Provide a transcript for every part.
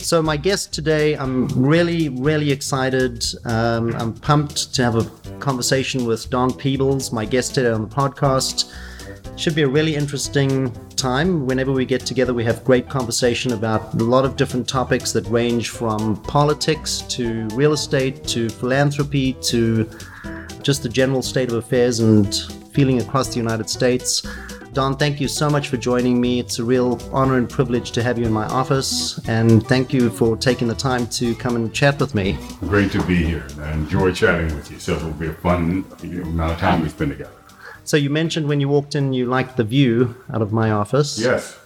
So, my guest today, I'm really, really excited. Um, I'm pumped to have a conversation with Don Peebles, my guest today on the podcast. Should be a really interesting time. Whenever we get together, we have great conversation about a lot of different topics that range from politics to real estate to philanthropy to just the general state of affairs and feeling across the United States. Don, thank you so much for joining me. It's a real honor and privilege to have you in my office, and thank you for taking the time to come and chat with me. Great to be here. I enjoy chatting with you. So it'll be a fun amount of time we spend together. So you mentioned when you walked in, you liked the view out of my office. Yes,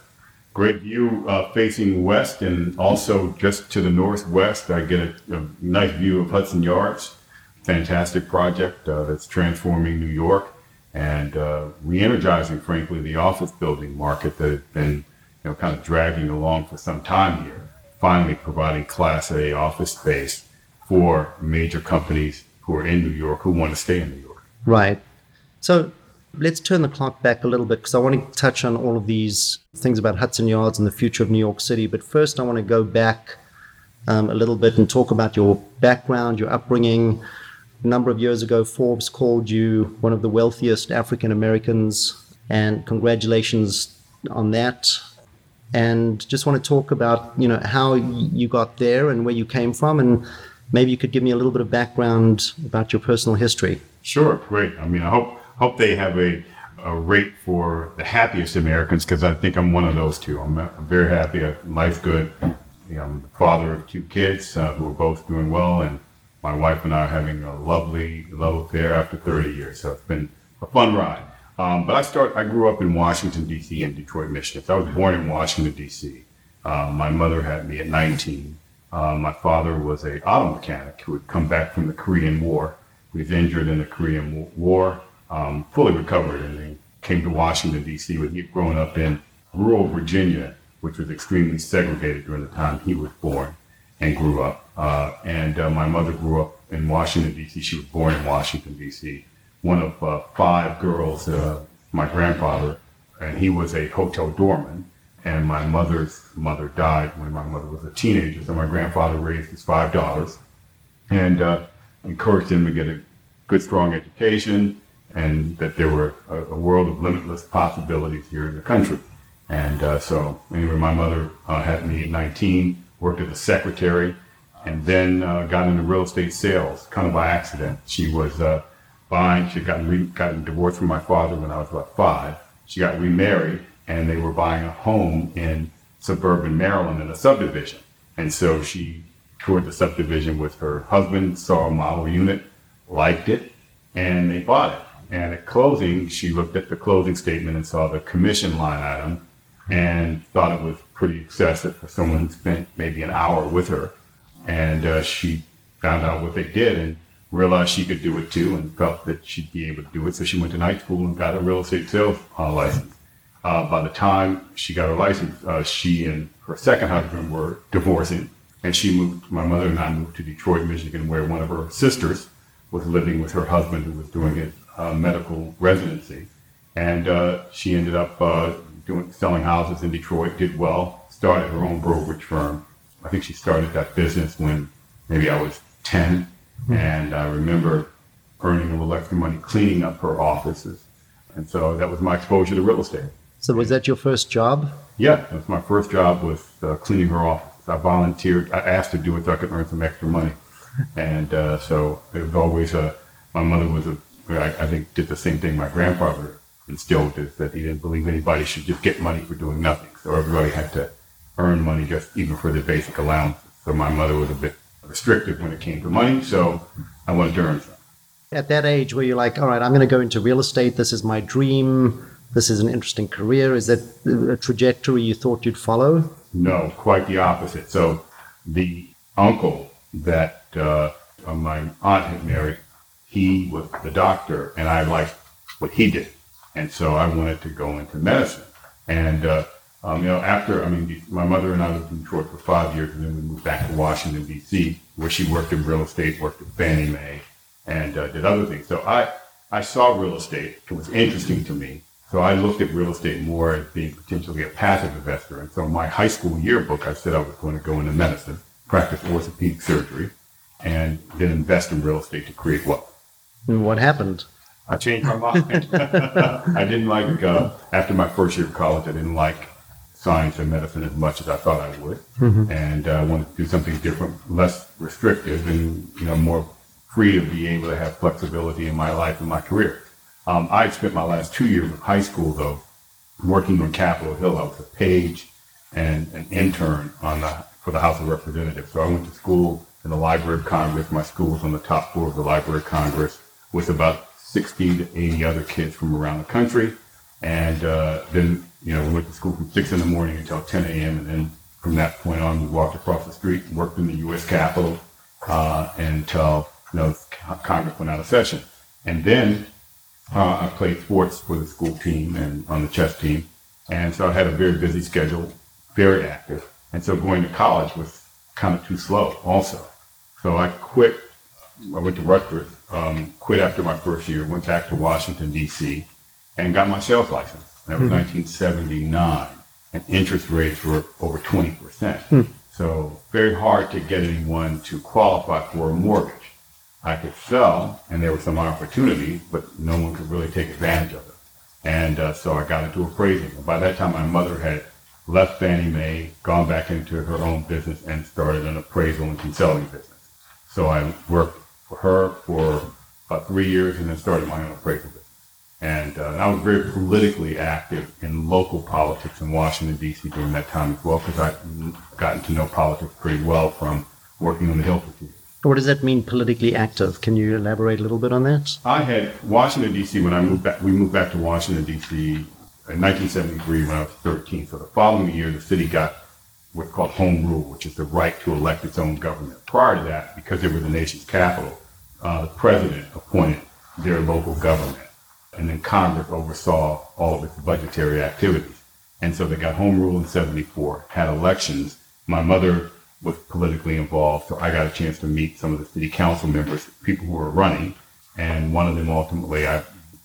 great view uh, facing west, and also just to the northwest, I get a, a nice view of Hudson Yards. Fantastic project uh, that's transforming New York and uh, re-energizing, frankly, the office building market that had been, you know, kind of dragging along for some time here. Finally, providing Class A office space for major companies who are in New York who want to stay in New York. Right. So let's turn the clock back a little bit because I want to touch on all of these things about Hudson Yards and the future of New York City. But first, I want to go back um, a little bit and talk about your background, your upbringing. A number of years ago, Forbes called you one of the wealthiest African Americans, and congratulations on that. And just want to talk about you know how you got there and where you came from, and maybe you could give me a little bit of background about your personal history. Sure, great. I mean, I hope hope they have a, a rate for the happiest Americans because I think I'm one of those two. I'm, very happy. life good. I'm the father of two kids uh, who are both doing well, and my wife and I are having a lovely love affair after 30 years. So it's been a fun ride. Um, but I start. I grew up in Washington D.C. and Detroit, Michigan. So I was born in Washington D.C. Uh, my mother had me at 19. Uh, my father was a auto mechanic who had come back from the Korean War. He was injured in the Korean War um, fully recovered and then came to Washington, D.C., where he'd grown up in rural Virginia, which was extremely segregated during the time he was born and grew up. Uh, and uh, my mother grew up in Washington, D.C. She was born in Washington, D.C. One of uh, five girls, uh, my grandfather, and he was a hotel doorman. And my mother's mother died when my mother was a teenager. So my grandfather raised his five daughters and uh, encouraged them to get a good, strong education and that there were a, a, world of limitless possibilities here in the country. And uh, so, anyway, my mother had me at 19, worked as a secretary, and then uh, got into real estate sales kind of by accident. She was uh, buying, she gotten, re- gotten divorced from my father when I was about five. She got remarried, and they were buying a home in suburban Maryland in a subdivision. And so she toured the subdivision with her husband, saw a model unit, liked it, and they bought it. And at closing, she looked at the closing statement and saw the commission line item and thought it was pretty excessive for someone who spent maybe an hour with her. And uh, she found out what they did and realized she could do it too and felt that she'd be able to do it. So she went to night school and got a real estate sales uh, license. Uh, by the time she got her license, uh, she and her second husband were divorcing. And she moved, my mother and I moved to Detroit, Michigan, where one of her sisters was living with her husband who was doing it uh, medical residency, and uh, she ended up uh, doing selling houses in Detroit. Did well. Started her own brokerage firm. I think she started that business when maybe I was 10 mm-hmm. and I remember earning a little extra money cleaning up her offices, and so that was my exposure to real estate. So was that your first job? Yeah, that was my first job was uh, cleaning her office. I volunteered. I asked to do it so I could earn some extra money, and uh, so it was always a. My mother was a I, I think did the same thing my grandfather instilled is that he didn't believe anybody should just get money for doing nothing. So everybody had to earn money just even for the basic allowance. So my mother was a bit restrictive when it came to money, so I wanted to earn some. At that age where you're like, all right, I'm going to go into real estate. This is my dream. This is an interesting career. Is that a trajectory you thought you'd follow? No, quite the opposite. So the uncle that uh, my aunt had married he was the doctor, and I liked what he did, and so I wanted to go into medicine. And uh, um, you know, after I mean, my mother and I lived in Detroit for five years, and then we moved back to Washington D.C., where she worked in real estate, worked at Fannie Mae, and uh, did other things. So I I saw real estate; it was interesting to me. So I looked at real estate more as being potentially a passive investor. And so my high school yearbook, I said I was going to go into medicine, practice orthopedic surgery, and then invest in real estate to create wealth. And what happened? I changed my mind. I didn't like, uh, after my first year of college, I didn't like science and medicine as much as I thought I would. Mm-hmm. And I uh, wanted to do something different, less restrictive, and, you know, more free to be able to have flexibility in my life and my career. Um, I spent my last two years of high school, though, working on Capitol Hill. I was a page and an intern on the, for the House of Representatives. So I went to school in the Library of Congress. My school was on the top floor of the Library of Congress with about 60 to 80 other kids from around the country. And uh, then, you know, we went to school from 6 in the morning until 10 a.m. And then from that point on, we walked across the street and worked in the U.S. Capitol uh, until, you know, Congress went out of session. And then uh, I played sports for the school team and on the chess team. And so I had a very busy schedule, very active. And so going to college was kind of too slow also. So I quit. I went to Rutgers, um, quit after my first year, went back to Washington, D.C., and got my sales license. That was mm-hmm. 1979. And interest rates were over 20%. Mm. So very hard to get anyone to qualify for a mortgage. I could sell, and there were some opportunities, but no one could really take advantage of it. And uh, so I got into appraising. And by that time, my mother had left Fannie Mae, gone back into her own business, and started an appraisal and consulting business. So I worked for her for about three years, and then started my own appraisal business. And, uh, and I was very politically active in local politics in Washington, D.C. during that time as well, because I'd gotten to know politics pretty well from working on the Hill for two years. What does that mean, politically active? Can you elaborate a little bit on that? I had Washington D.C. when I moved back. We moved back to Washington D.C. in 1973 when I was 13. So the following year, the city got what's called home rule, which is the right to elect its own government. Prior to that, because they were the nation's capital, uh, the president appointed their local government, and then Congress oversaw all of its budgetary activities. And so they got home rule in 74, had elections. My mother was politically involved. So I got a chance to meet some of the city council members, people who were running. And one of them ultimately, I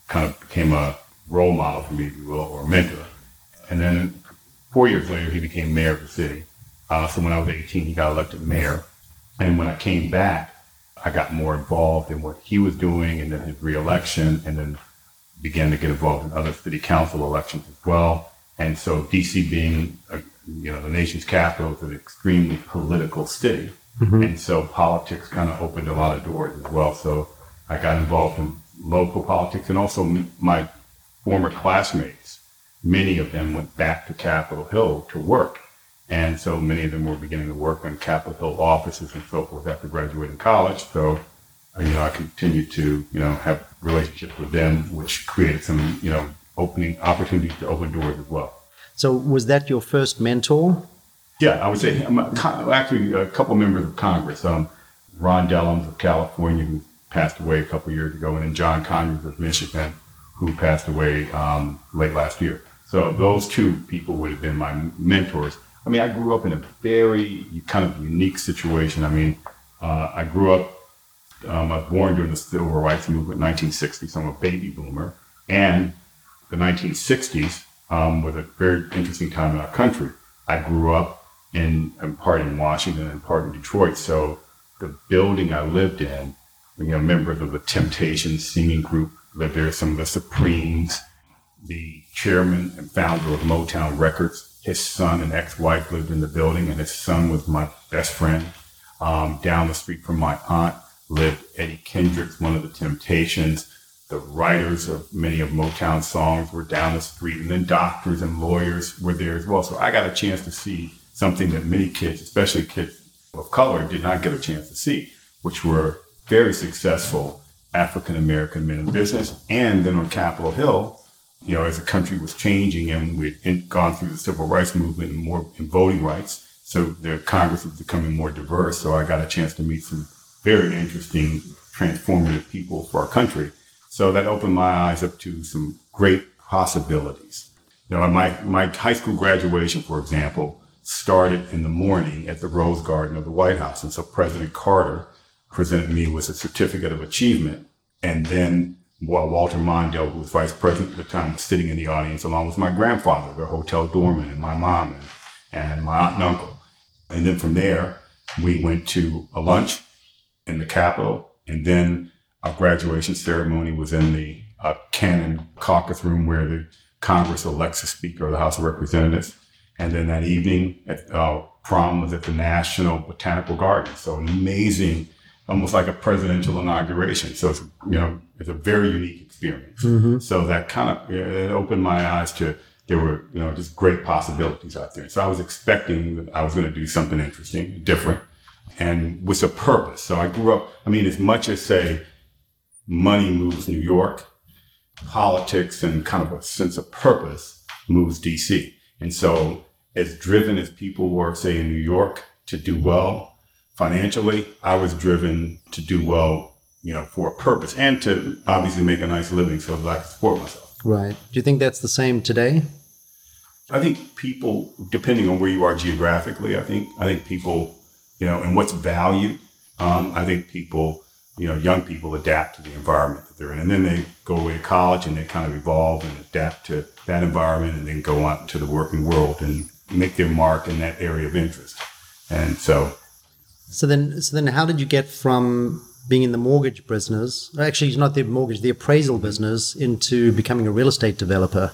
kind of became a role model for me, if you will, or a mentor. And then four years later, he became mayor of the city. Uh, so when I was 18, he got elected mayor. And when I came back, I got more involved in what he was doing and then his reelection and then began to get involved in other city council elections as well. And so DC being a, you know, the nation's capital is an extremely political city. Mm-hmm. And so politics kind of opened a lot of doors as well. So I got involved in local politics and also my former classmates, many of them went back to Capitol Hill to work. And so many of them were beginning to work on Capitol Hill offices and so forth after graduating college. So, uh, you know, I continued to, you know, have relationships with them, which created some, you know, opening opportunities to open doors as well. So was that your first mentor? Yeah, I would say actually a couple members of Congress. Um, Ron Dellums of California, who passed away a couple years ago, and then John Conyers of Michigan, who passed away um, late last year. So those two people would have been my mentors. I mean, I grew up in a very kind of unique situation. I mean, uh, I grew up, um, I was born during the civil rights movement, 1960, so I'm a baby boomer. And the 1960s, um, was a very interesting time in our country. I grew up in, in part in Washington and part in Detroit. So the building I lived in, you know, members of the Temptations singing group lived there, some of the Supremes, the chairman and founder of Motown Records, his son and ex-wife lived in the building, and his son was my best friend. Um, down the street from my aunt lived Eddie Kendricks, one of the Temptations the writers of many of Motown songs were down the street, and then doctors and lawyers were there as well. So I got a chance to see something that many kids, especially kids of color, did not get a chance to see, which were very successful African American men in business. And then on Capitol Hill, you know, as the country was changing and we'd gone through the civil rights movement and more in voting rights, so the Congress was becoming more diverse. So I got a chance to meet some very interesting, transformative people for our country. So that opened my eyes up to some great possibilities. You know, my, my high school graduation, for example, started in the morning at the Rose Garden of the White House. And so President Carter presented me with a certificate of achievement. And then while Walter Mondale, who was vice president at the time, was sitting in the audience along with my grandfather, the hotel doorman, and my mom, and, and my aunt and uncle. And then from there, we went to a lunch in the Capitol, and then our graduation ceremony was in the uh, Cannon caucus room where the Congress elects a Speaker of the House of Representatives. And then that evening, at, uh, prom was at the National Botanical Garden. So amazing almost like a presidential inauguration. So it's you know it's a very unique experience. Mm-hmm. So that kind of it opened my eyes to there were you know just great possibilities out there. So I was expecting that I was going to do something interesting, different, and with a purpose. So I grew up. I mean, as much as say money moves New York, politics and kind of a sense of purpose moves DC. And so as driven as people were, say in New York, to do well financially, I was driven to do well, you know, for a purpose and to obviously make a nice living so that I could support myself. Right. Do you think that's the same today? I think people, depending on where you are geographically, I think I think people, you know, and what's valued. Um, I think people, you know, young people adapt to the environment that they're in, and then they go away to college and they kind of evolve and adapt to that environment, and then go out to the working world and make their mark in that area of interest. And so so then, so then, how did you get from being in the mortgage business, actually it's not the mortgage, the appraisal business, into becoming a real estate developer?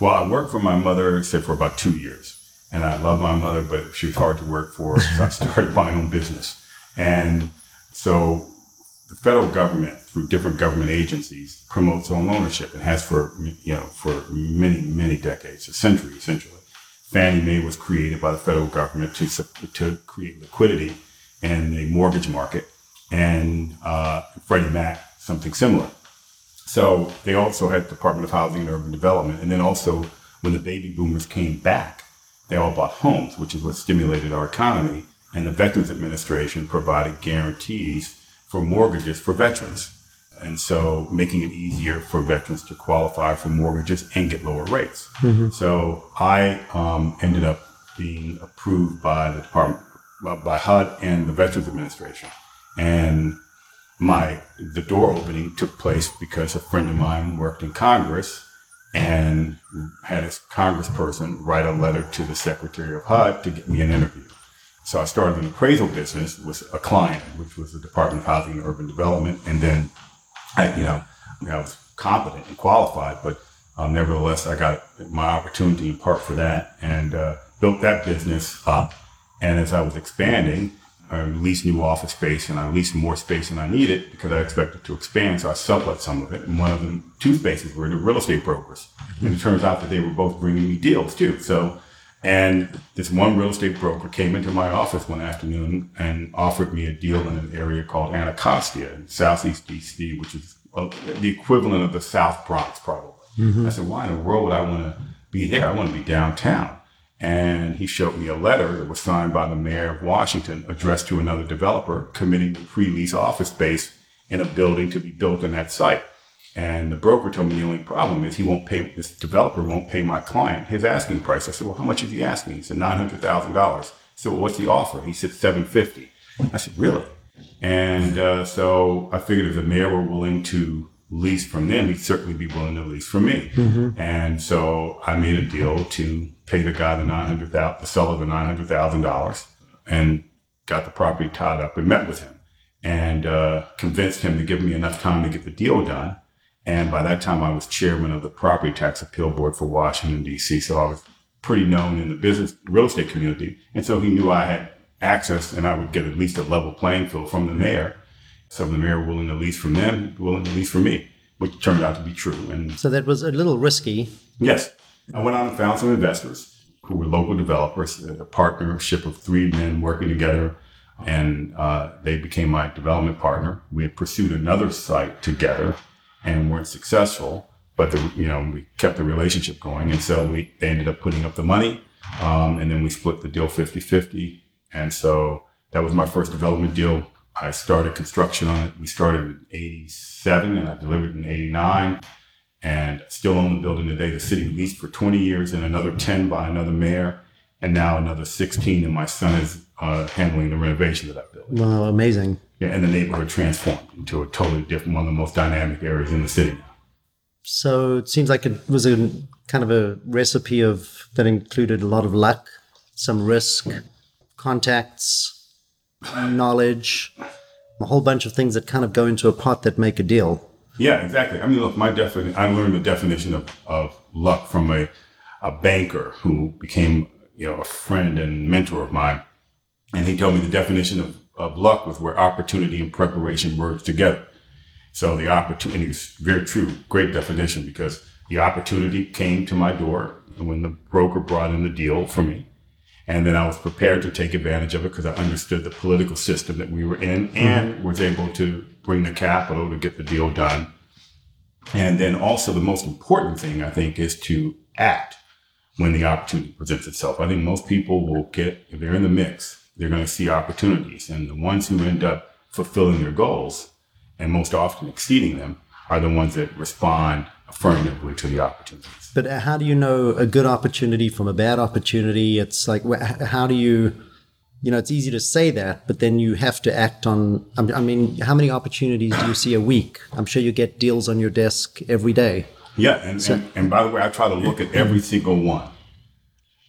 Well, I worked for my mother, say, for about two years, and I love my mother, but she was hard to work for. So I started my own business, and so the federal government, through different government agencies, promotes home ownership and has for you know for many many decades, a century essentially. Fannie Mae was created by the federal government to to create liquidity in the mortgage market, and uh, Freddie Mac, something similar. So they also had Department of Housing and Urban Development, and then also when the baby boomers came back, they all bought homes, which is what stimulated our economy. And the Veterans Administration provided guarantees for mortgages for veterans. And so making it easier for veterans to qualify for mortgages and get lower rates. Mm-hmm. So I um, ended up being approved by the Department by HUD and the Veterans Administration. And my the door opening took place because a friend of mine worked in Congress and had a congressperson write a letter to the Secretary of HUD to get me an interview. So I started an appraisal business with a client, which was the Department of Housing and Urban Development. And then I, you know, I was competent and qualified, but um, nevertheless, I got my opportunity in part for that and uh, built that business up and as I was expanding, I leased new office space and I leased more space than I needed because I expected to expand. So I sublet some of it. And one of the two spaces were the real estate brokers. And it turns out that they were both bringing me deals too. So, and this one real estate broker came into my office one afternoon and offered me a deal in an area called Anacostia in Southeast DC, which is the equivalent of the South Bronx, probably. Mm-hmm. I said, why in the world would I want to be there? I want to be downtown and he showed me a letter that was signed by the mayor of Washington addressed to another developer committing to pre-lease office space in a building to be built on that site. And the broker told me the only problem is he won't pay, this developer won't pay my client his asking price. I said, well, how much is he asking? He said, $900,000. I said, well, what's the offer? He said, 750. I said, really? And uh, so I figured if the mayor were willing to lease from them, he'd certainly be willing to lease from me. Mm-hmm. And so I made a deal to pay the guy the nine hundred thousand, the seller the nine hundred thousand dollars, and got the property tied up and met with him and uh, convinced him to give me enough time to get the deal done. And by that time, I was chairman of the property tax appeal board for Washington D.C., so I was pretty known in the business real estate community. And so he knew I had access, and I would get at least a level playing field from the mayor some of the mayor willing to lease from them, willing to lease from me, which turned out to be true. And so that was a little risky. Yes, I went out and found some investors who were local developers, a partnership of three men working together, and uh, they became my development partner. We had pursued another site together and weren't successful, but the, you know we kept the relationship going, and so we they ended up putting up the money, um, and then we split the deal 50-50. and so that was my first development deal I started construction on it. We started in 87 and I delivered in 89 and still own the building today. The city leased for 20 years and another 10 by another mayor. and now another 16, and my son is uh, handling the renovation of that building. Wow, amazing. Yeah, and the neighborhood transformed into a totally different, one of the most dynamic areas in the city. So it seems like it was a kind of a recipe of that included a lot of luck, some risk, contacts, knowledge, a whole bunch of things that kind of go into a pot that make a deal. Yeah, exactly. I mean, look, my definition, I learned the definition of, of luck from a, a banker who became, you know, a friend and mentor of mine. And he told me the definition of, of luck was where opportunity and preparation merge together. So the opportunity is very true, great definition because the opportunity came to my door when the broker brought in the deal for me. And then I was prepared to take advantage of it because I understood the political system that we were in and mm-hmm. was able to bring the capital to get the deal done. And then also the most important thing I think is to act when the opportunity presents itself. I think most people will get, if they're in the mix, they're going to see opportunities. And the ones who end up fulfilling their goals and most often exceeding them are the ones that respond affirmatively to the opportunities. But how do you know a good opportunity from a bad opportunity? It's like, how do you, you know, it's easy to say that, but then you have to act on. I mean, how many opportunities do you see a week? I'm sure you get deals on your desk every day. Yeah, and, so, and, and, by the way, I try to look at every single one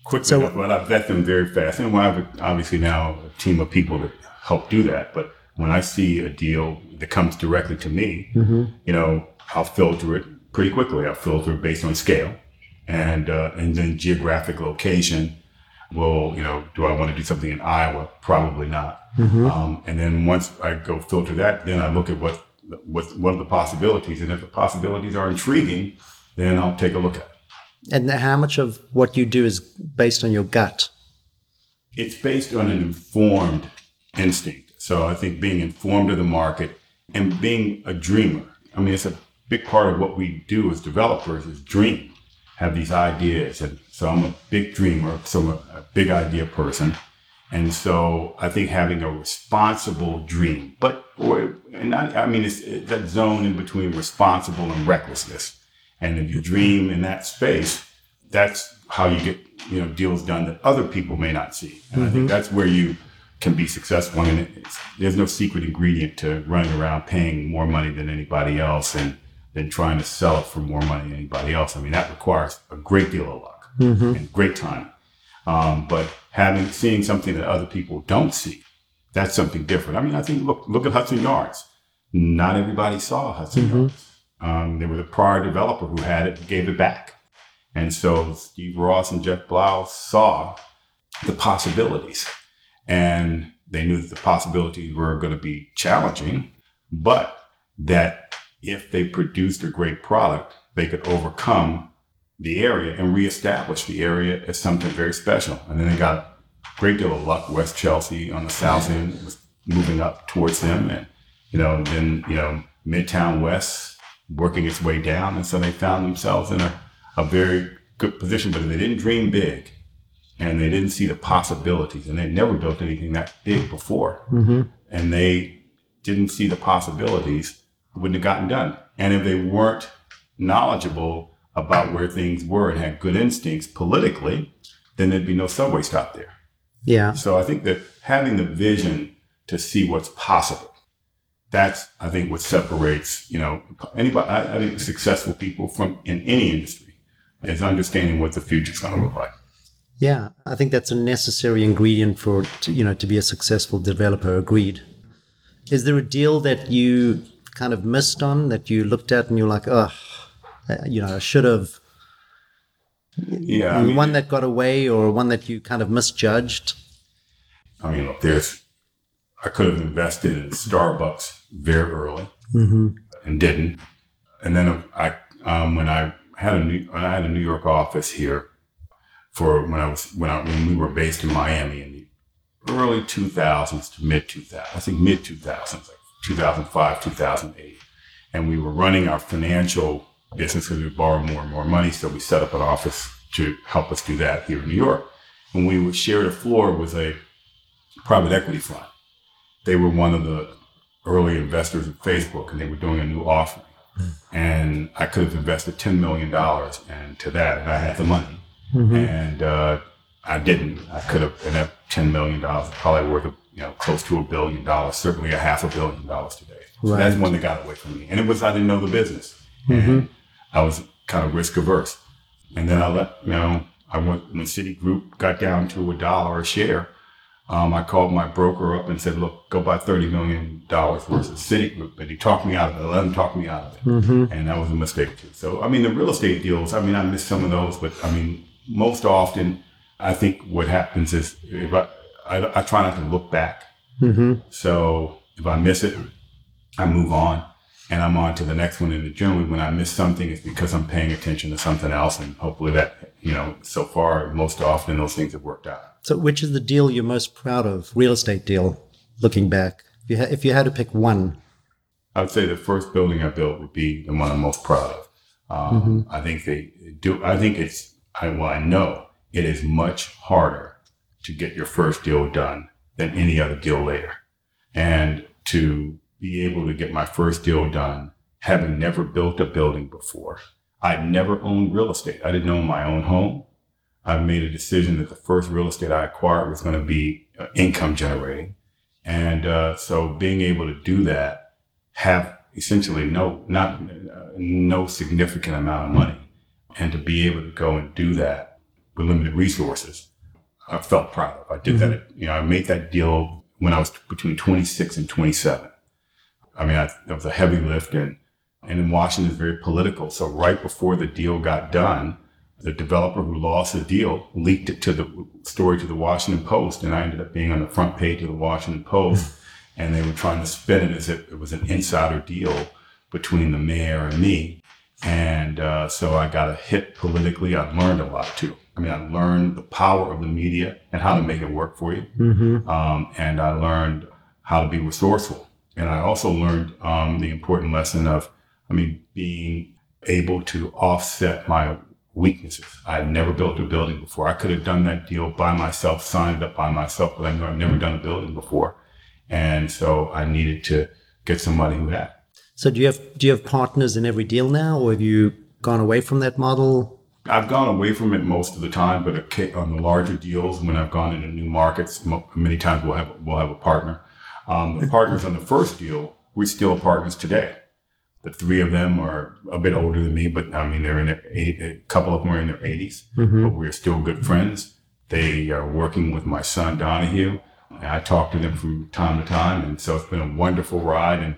quickly, so, but I vet them very fast. And I have obviously now a team of people that help do that. But when I see a deal that comes directly to me, mm-hmm. you know, I'll filter it pretty quickly. I filter based on scale and uh, and then geographic location. Well, you know, do I want to do something in Iowa? Probably not. Mm-hmm. Um, and then once I go filter that, then I look at what what what are the possibilities, and if the possibilities are intriguing, then I'll take a look at it. And how much of what you do is based on your gut? It's based on an informed instinct. So I think being informed of the market and being a dreamer. I mean, it's a big part of what we do as developers is dream, have these ideas. And so I'm a big dreamer, so I'm a, a big idea person. And so I think having a responsible dream, but, or, and I, I mean, it's, it's that zone in between responsible and recklessness. And if you dream in that space, that's how you get, you know, deals done that other people may not see. And mm-hmm. I think mm-hmm. that's where you can be successful. And there's no secret ingredient to running around paying more money than anybody else and than trying to sell it for more money than anybody else. I mean, that requires a great deal of luck mm-hmm. and great time. Um, but having seeing something that other people don't see, that's something different. I mean, I think look look at Hudson Yards. Not everybody saw Hudson mm-hmm. Yards. Um, there was a prior developer who had it, gave it back, and so Steve Ross and Jeff Blau saw the possibilities, and they knew that the possibilities were going to be challenging, but that if they produced a great product, they could overcome the area and reestablish the area as something very special. And then they got a great deal of luck. West Chelsea on the south end was moving up towards them, and you know, then you know, Midtown West working its way down, and so they found themselves in a, a very good position. But they didn't dream big, and they didn't see the possibilities, and they never built anything that big before, mm-hmm. and they didn't see the possibilities wouldn't have gotten done. And if they weren't knowledgeable about where things were and had good instincts politically, then there'd be no subway stop there. Yeah. So I think that having the vision to see what's possible, that's I think what separates you know anybody. I, I think successful people from in any industry is understanding what the future's going to look like. Yeah, I think that's a necessary ingredient for you know to be a successful developer. Agreed. Is there a deal that you kind of missed on that you looked at and you're like, oh, you know, I should have. Yeah. I mean, one that got away or one that you kind of misjudged? I mean, look, there's, I could have invested in Starbucks very early mm-hmm. and didn't. And then I, um, when I had a New, I had a New York office here for when I was, when I, when we were based in Miami in the early 2000s to mid 2000s, I think mid 2000s, like 2005, 2008. And we were running our financial business because we borrowed more and more money. So we set up an office to help us do that here in New York. And we would share the floor with a private equity fund. They were one of the early investors of Facebook and they were doing a new offering. And I could have invested $10 million into that and I had the money. Mm-hmm. And uh, I didn't. I could have been at $10 million, probably worth, you know, close to a billion dollars, certainly a half a billion dollars today. So Right. that's one that got away from me. And it was, I didn't know the business. And I was kind of risk averse. And then I let, you know, I went, when Citigroup got down to a dollar a share, um, I called my broker up and said, look, go buy $30 million worth of Citigroup. And he talked me out of it. I let him talk me out of it. And that was a mistake too. So, I mean, the real estate deals, I mean, I missed some of those, but I mean, most often, I think what happens is if I, I, I try not to look back. So if I miss it, I move on and I'm on to the next one. And generally, when I miss something, it's because I'm paying attention to something else. And hopefully that, you know, so far, most often those things have worked out. So, which is the deal you're most proud of? Real estate deal, looking back. If you, ha- if you had to pick one, I would say the first building I built would be the one I'm most proud of. Um, I think they do. I think it's. I well, I know it is much harder to get your first deal done than any other deal later, and to be able to get my first deal done, having never built a building before. I'd never owned real estate. I didn't own my own home. I made a decision that the first real estate I acquired was going to be uh, income generating. And uh, so being able to do that, have essentially no, not uh, no significant amount of money, and to be able to go and do that with limited resources, I felt proud of. I did that. Mm-hmm. You know, I made that deal when I was between 26 and 27. I mean, I, it was a heavy lift, and and in Washington, it's very political. So right before the deal got done, the developer who lost the deal leaked it to the story to the Washington Post, and I ended up being on the front page of the Washington Post. and they were trying to spin it as if it was an insider deal between the mayor and me. And uh, so I got a hit politically. I learned a lot too. I mean, I learned the power of the media and how to make it work for you. Um, and I learned how to be resourceful. And I also learned um, the important lesson of, I mean, being able to offset my weaknesses. I had never built a building before. I could have done that deal by myself, signed up by myself, but I knew I've never done a building before. And so I needed to get somebody who had. So do you have do you have partners in every deal now, or have you gone away from that model? I've gone away from it most of the time, but on the larger deals, when I've gone into new markets, many times we'll have we'll have a partner. Um, the partners on the first deal, we're still partners today. The three of them are a bit older than me, but I mean they're in their eight, a couple of them are in their 80s, but we're still good friends. They are working with my son Donahue. I talk to them from time to time, and so it's been a wonderful ride and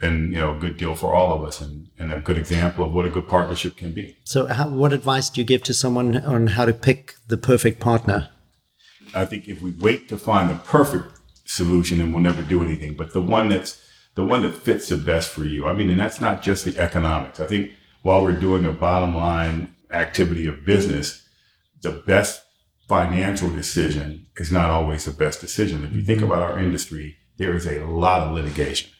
and you know a good deal for all of us, and, and a good example of what a good partnership can be. So, how, what advice do you give to someone on how to pick the perfect partner? I think if we wait to find the perfect solution, then we'll never do anything. But the one that's the one that fits the best for you. I mean, and that's not just the economics. I think while we're doing a bottom line activity of business, the best financial decision is not always the best decision. If you think mm-hmm. about our industry, there is a lot of litigation.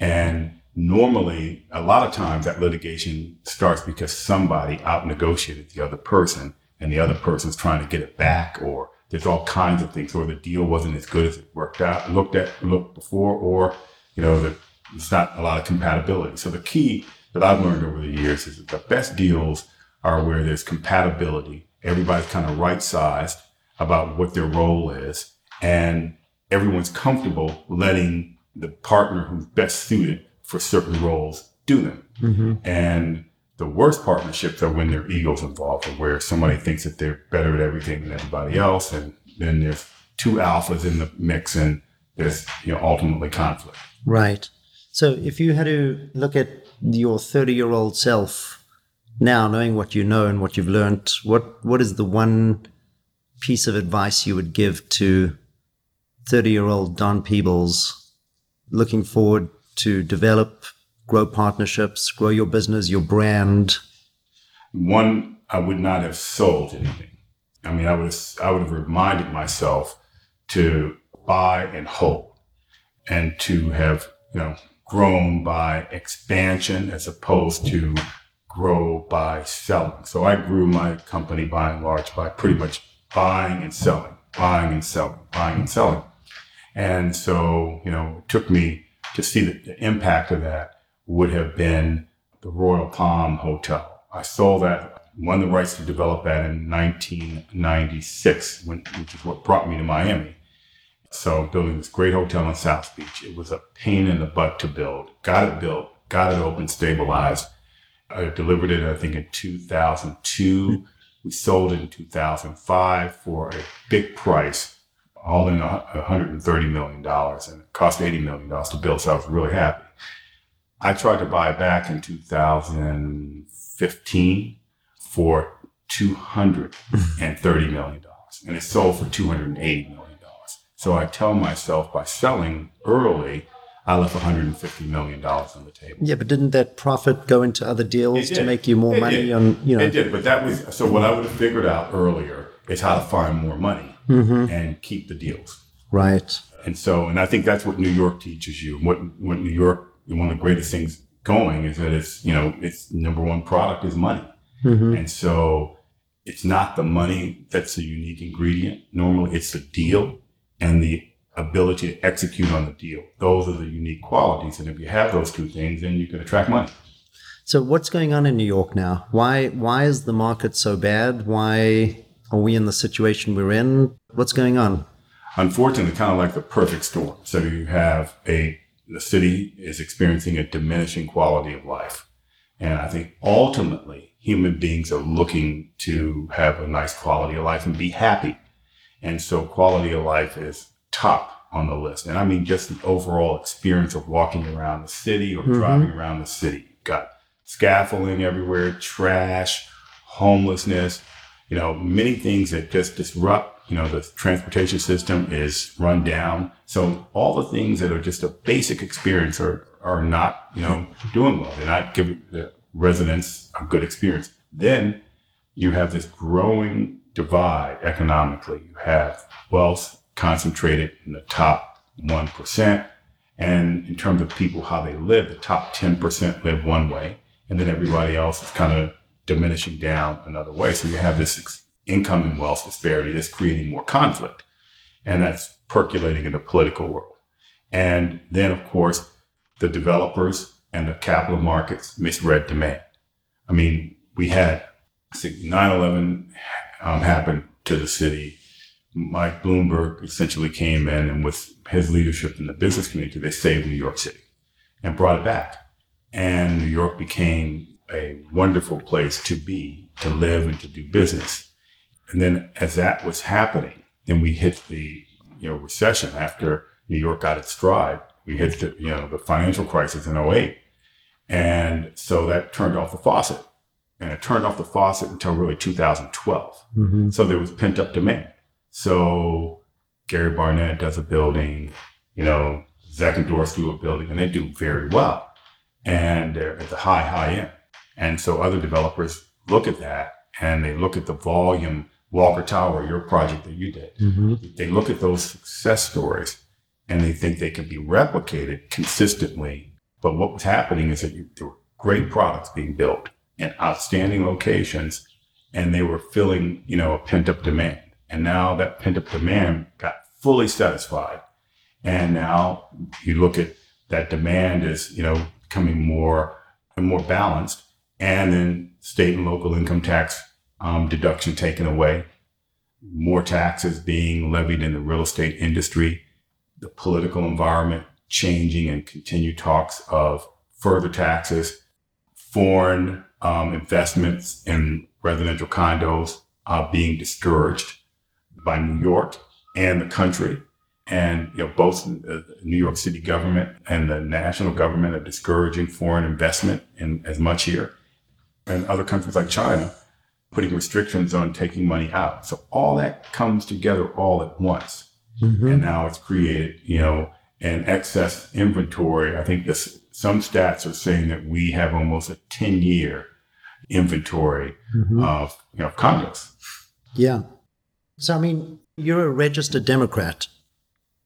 And normally, a lot of times that litigation starts because somebody out negotiated the other person and the other person's trying to get it back or there's all kinds of things or the deal wasn't as good as it worked out, looked at, looked before, or, you know, there's not a lot of compatibility. So the key that I've learned over the years is that the best deals are where there's compatibility. Everybody's kind of right sized about what their role is and everyone's comfortable letting the partner who's best suited for certain roles do them. Mm-hmm. And the worst partnerships are when there are egos involved, or where somebody thinks that they're better at everything than everybody else, and then there's two alphas in the mix, and there's you know ultimately conflict. Right. So, if you had to look at your 30 year old self now, knowing what you know and what you've learned, what, what is the one piece of advice you would give to 30 year old Don Peebles looking forward to develop, grow partnerships, grow your business, your brand? One, I would not have sold anything. I mean, I was I would have reminded myself to buy and hold, and to have you know grown by expansion as opposed to grow by selling. So I grew my company by and large by pretty much buying and selling, buying and selling, buying and selling. And so, you know, it took me to see that the impact of that would have been the Royal Palm Hotel. I sold that won the rights to develop that in 1996, when, which is what brought me to Miami. So building this great hotel in South Beach, it was a pain in the butt to build. Got it built, got it open, stabilized. I delivered it, I think, in 2002. We sold it in 2005 for a big price, all in $130 million, and it cost $80 million to build. So I was really happy. I tried to buy it back in 2015 for $230 million, and it sold for $280 million. So I tell myself by selling early, I left $150 million on the table. Yeah, but didn't that profit go into other deals to make you more it money did. on, you know? It did, but that was, so what I would have figured out earlier is how to find more money mm-hmm. and keep the deals. Right. And so, and I think that's what New York teaches you. What, what New York, one of the greatest things going is that it's, you know, its number one product is money. Mm-hmm. And so it's not the money that's a unique ingredient. Normally it's the deal and the ability to execute on the deal. Those are the unique qualities. And if you have those two things, then you can attract money. So what's going on in New York now? Why why is the market so bad? Why are we in the situation we're in? What's going on? Unfortunately, kind of like the perfect storm. So you have a the city is experiencing a diminishing quality of life. And I think ultimately human beings are looking to have a nice quality of life and be happy. And so quality of life is top on the list. And I mean, just the overall experience of walking around the city or mm-hmm. driving around the city. You've got scaffolding everywhere, trash, homelessness, you know, many things that just disrupt, you know, the transportation system is run down. So all the things that are just a basic experience are, are not, you know, doing well. They're not giving the residents a good experience. Then you have this growing divide economically. You have wealth concentrated in the top 1%. And in terms of people, how they live, the top 10% live one way, and then everybody else is kind of diminishing down another way. So you have this income and wealth disparity that's creating more conflict. And that's percolating in the political world. And then, of course, the developers and the capital markets misread demand. I mean, we had 9 11 um, happened to the city. Mike Bloomberg essentially came in and with his leadership in the business community, they saved New York City and brought it back. And New York became a wonderful place to be, to live and to do business. And then as that was happening, then we hit the, you know, recession after New York got its stride. We hit the, you know, the financial crisis in 08. And so that turned off the faucet and it turned off the faucet until really 2012. Mm-hmm. So there was pent up demand. So Gary Barnett does a building, you know, Zeckendorf do a building, and they do very well. And they're at the high, high end. And so other developers look at that and they look at the volume, Walker Tower, your project that you did. Mm-hmm. They look at those success stories and they think they can be replicated consistently. But what was happening is that you, there were great products being built in outstanding locations and they were filling, you know, a pent up demand. And now that pent up demand got fully satisfied. And now you look at that demand is, you know, becoming more and more balanced. And then state and local income tax um, deduction taken away, more taxes being levied in the real estate industry, the political environment changing and continued talks of further taxes, foreign um, investments in residential condos uh, being discouraged by New York and the country. And you know, both the New York City government and the national government are discouraging foreign investment in as much here, and other countries like China putting restrictions on taking money out. So all that comes together all at once, mm-hmm. and now it's created, you know, an excess inventory. I think this some stats are saying that we have almost a ten year inventory mm-hmm. of you know condos. Yeah. So I mean, you're a registered Democrat,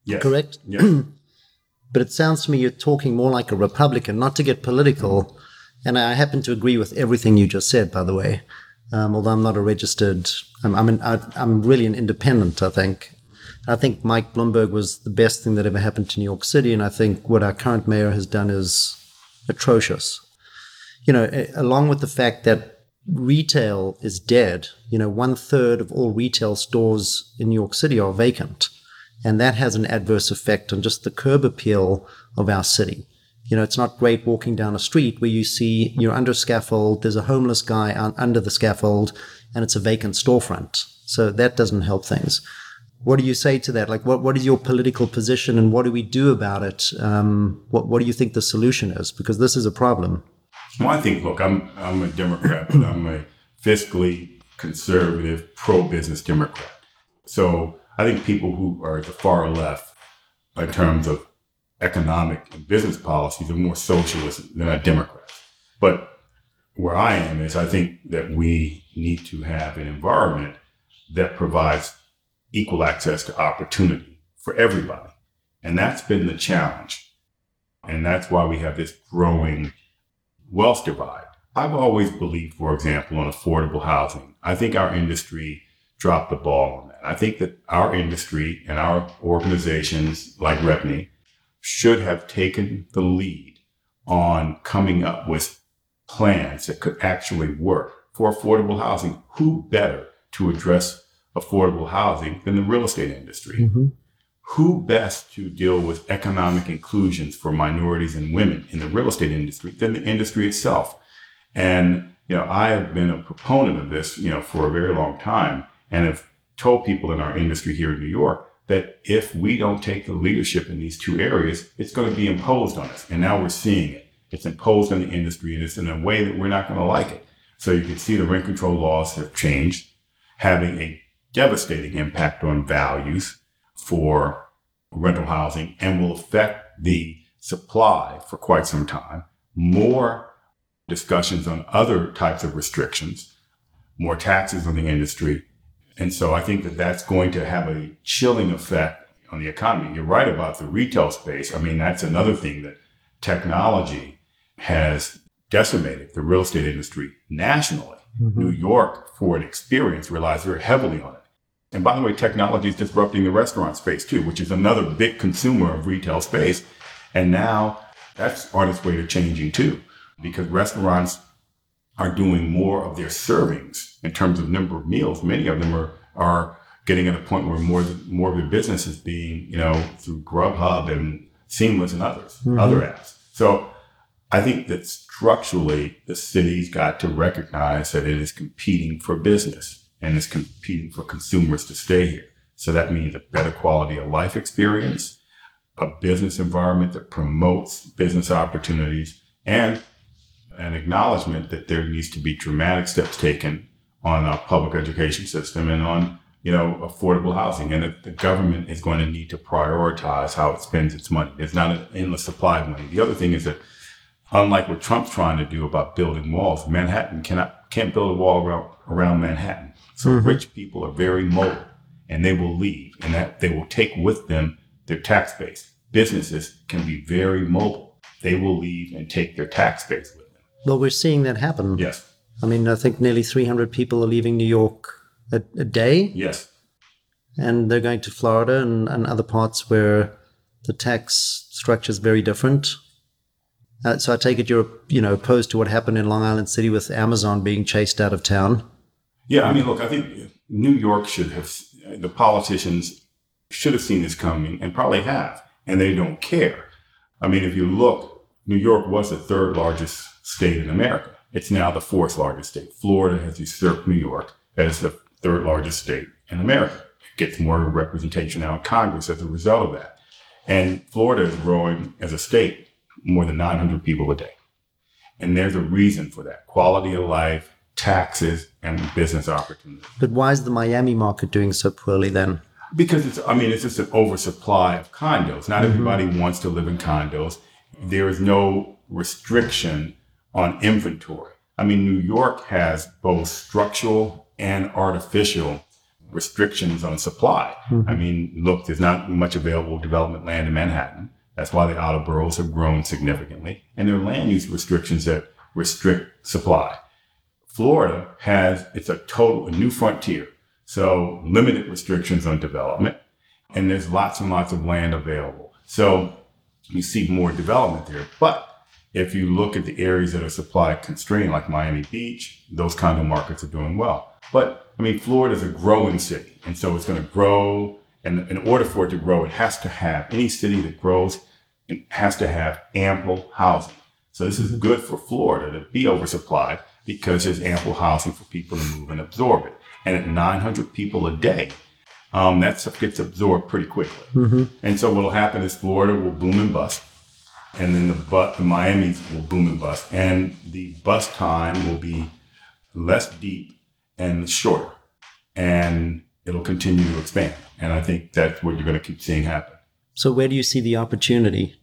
yes. correct? Yes. but it sounds to me you're talking more like a Republican, not to get political. And I happen to agree with everything you just said, by the way. Um, although I'm not a registered, I'm I'm, an, I, I'm really an independent. I think. I think Mike Bloomberg was the best thing that ever happened to New York City, and I think what our current mayor has done is atrocious you know, along with the fact that retail is dead. You know, one third of all retail stores in New York City are vacant. And that has an adverse effect on just the curb appeal of our city. You know, it's not great walking down a street where you see you're under a scaffold, there's a homeless guy under the scaffold, and it's a vacant storefront. So that doesn't help things. What do you say to that? Like, what, what is your political position and what do we do about it? Um, what, what do you think the solution is? Because this is a problem. Well, I think, look, I'm, I'm a Democrat, but I'm a fiscally conservative, pro business Democrat. So I think people who are at the far left, in terms of economic and business policies, are more socialist than a Democrat. But where I am is I think that we need to have an environment that provides equal access to opportunity for everybody. And that's been the challenge. And that's why we have this growing wealth divide. I've always believed, for example, on affordable housing. I think our industry dropped the ball on that. I think that our industry and our organizations like REBNY should have taken the lead on coming up with plans that could actually work for affordable housing. Who better to address affordable housing than the real estate industry? Mm-hmm. Who best to deal with economic inclusions for minorities and women in the real estate industry than the industry itself? And, you know, I have been a proponent of this, you know, for a very long time and have told people in our industry here in New York that if we don't take the leadership in these two areas, it's going to be imposed on us. And now we're seeing it. It's imposed on the industry and it's in a way that we're not going to like it. So you can see the rent control laws have changed, having a devastating impact on values for rental housing and will affect the supply for quite some time. More discussions on other types of restrictions, more taxes on the industry. And so I think that that's going to have a chilling effect on the economy. You're right about the retail space. I mean, that's another thing that technology has decimated the real estate industry nationally. Mm-hmm. New York, for an experience, relies very heavily on it. And by the way, technology is disrupting the restaurant space too, which is another big consumer of retail space. And now that's on its way to changing too, because restaurants are doing more of their servings in terms of number of meals. Many of them are, are getting at a point where more, more of their business is being, you know, through Grubhub and Seamless and others, mm-hmm. other apps. So I think that structurally, the city's got to recognize that it is competing for business and is competing for consumers to stay here. So that means a better quality of life experience, a business environment that promotes business opportunities, and an acknowledgement that there needs to be dramatic steps taken on our public education system and on you know affordable housing and that the government is going to need to prioritize how it spends its money there's not an endless supply of money the other thing is that unlike what Trump's trying to do about building walls, Manhattan cannot can't build a wall around, around Manhattan. So mm-hmm. rich people are very mobile and they will leave and that they will take with them their tax base. Businesses can be very mobile. They will leave and take their tax base with them. Well, we're seeing that happen. Yes. I mean, I think nearly 300 people are leaving New York a, a day. Yes. And they're going to Florida and, and other parts where the tax structure is very different. Uh, so I take it you're, you know, opposed to what happened in Long Island City with Amazon being chased out of town. Yeah, I mean, look, I think New York should have the politicians should have seen this coming and probably have, and they don't care. I mean, if you look, New York was the third largest state in America. It's now the fourth largest state. Florida has usurped New York as the third largest state in America. It gets more representation now in Congress as a result of that. And Florida is growing as a state more than 900 people a day. And there's a reason for that quality of life, taxes, and business opportunities. But why is the Miami market doing so poorly then? Because it's, I mean, it's just an oversupply of condos. Not mm-hmm. everybody wants to live in condos. There is no restriction on inventory. I mean, New York has both structural and artificial restrictions on supply. Mm-hmm. I mean, look, there's not much available development land in Manhattan. That's why the outer boroughs have grown significantly. And there are land use restrictions that restrict supply. Florida has, it's a total, a new frontier. So limited restrictions on development. And there's lots and lots of land available. So you see more development there. But if you look at the areas that are supply constrained, like Miami Beach, those kind of markets are doing well. But I mean, Florida is a growing city, and so it's going to grow. And in order for it to grow, it has to have any city that grows it has to have ample housing. So this is good for Florida to be oversupplied because there's ample housing for people to move and absorb it. And at 900 people a day, um, that stuff gets absorbed pretty quickly. Mm-hmm. And so what'll happen is Florida will boom and bust, and then the but the Miami's will boom and bust, and the bust time will be less deep and shorter, and it'll continue to expand. And I think that's what you're going to keep seeing happen. So where do you see the opportunity?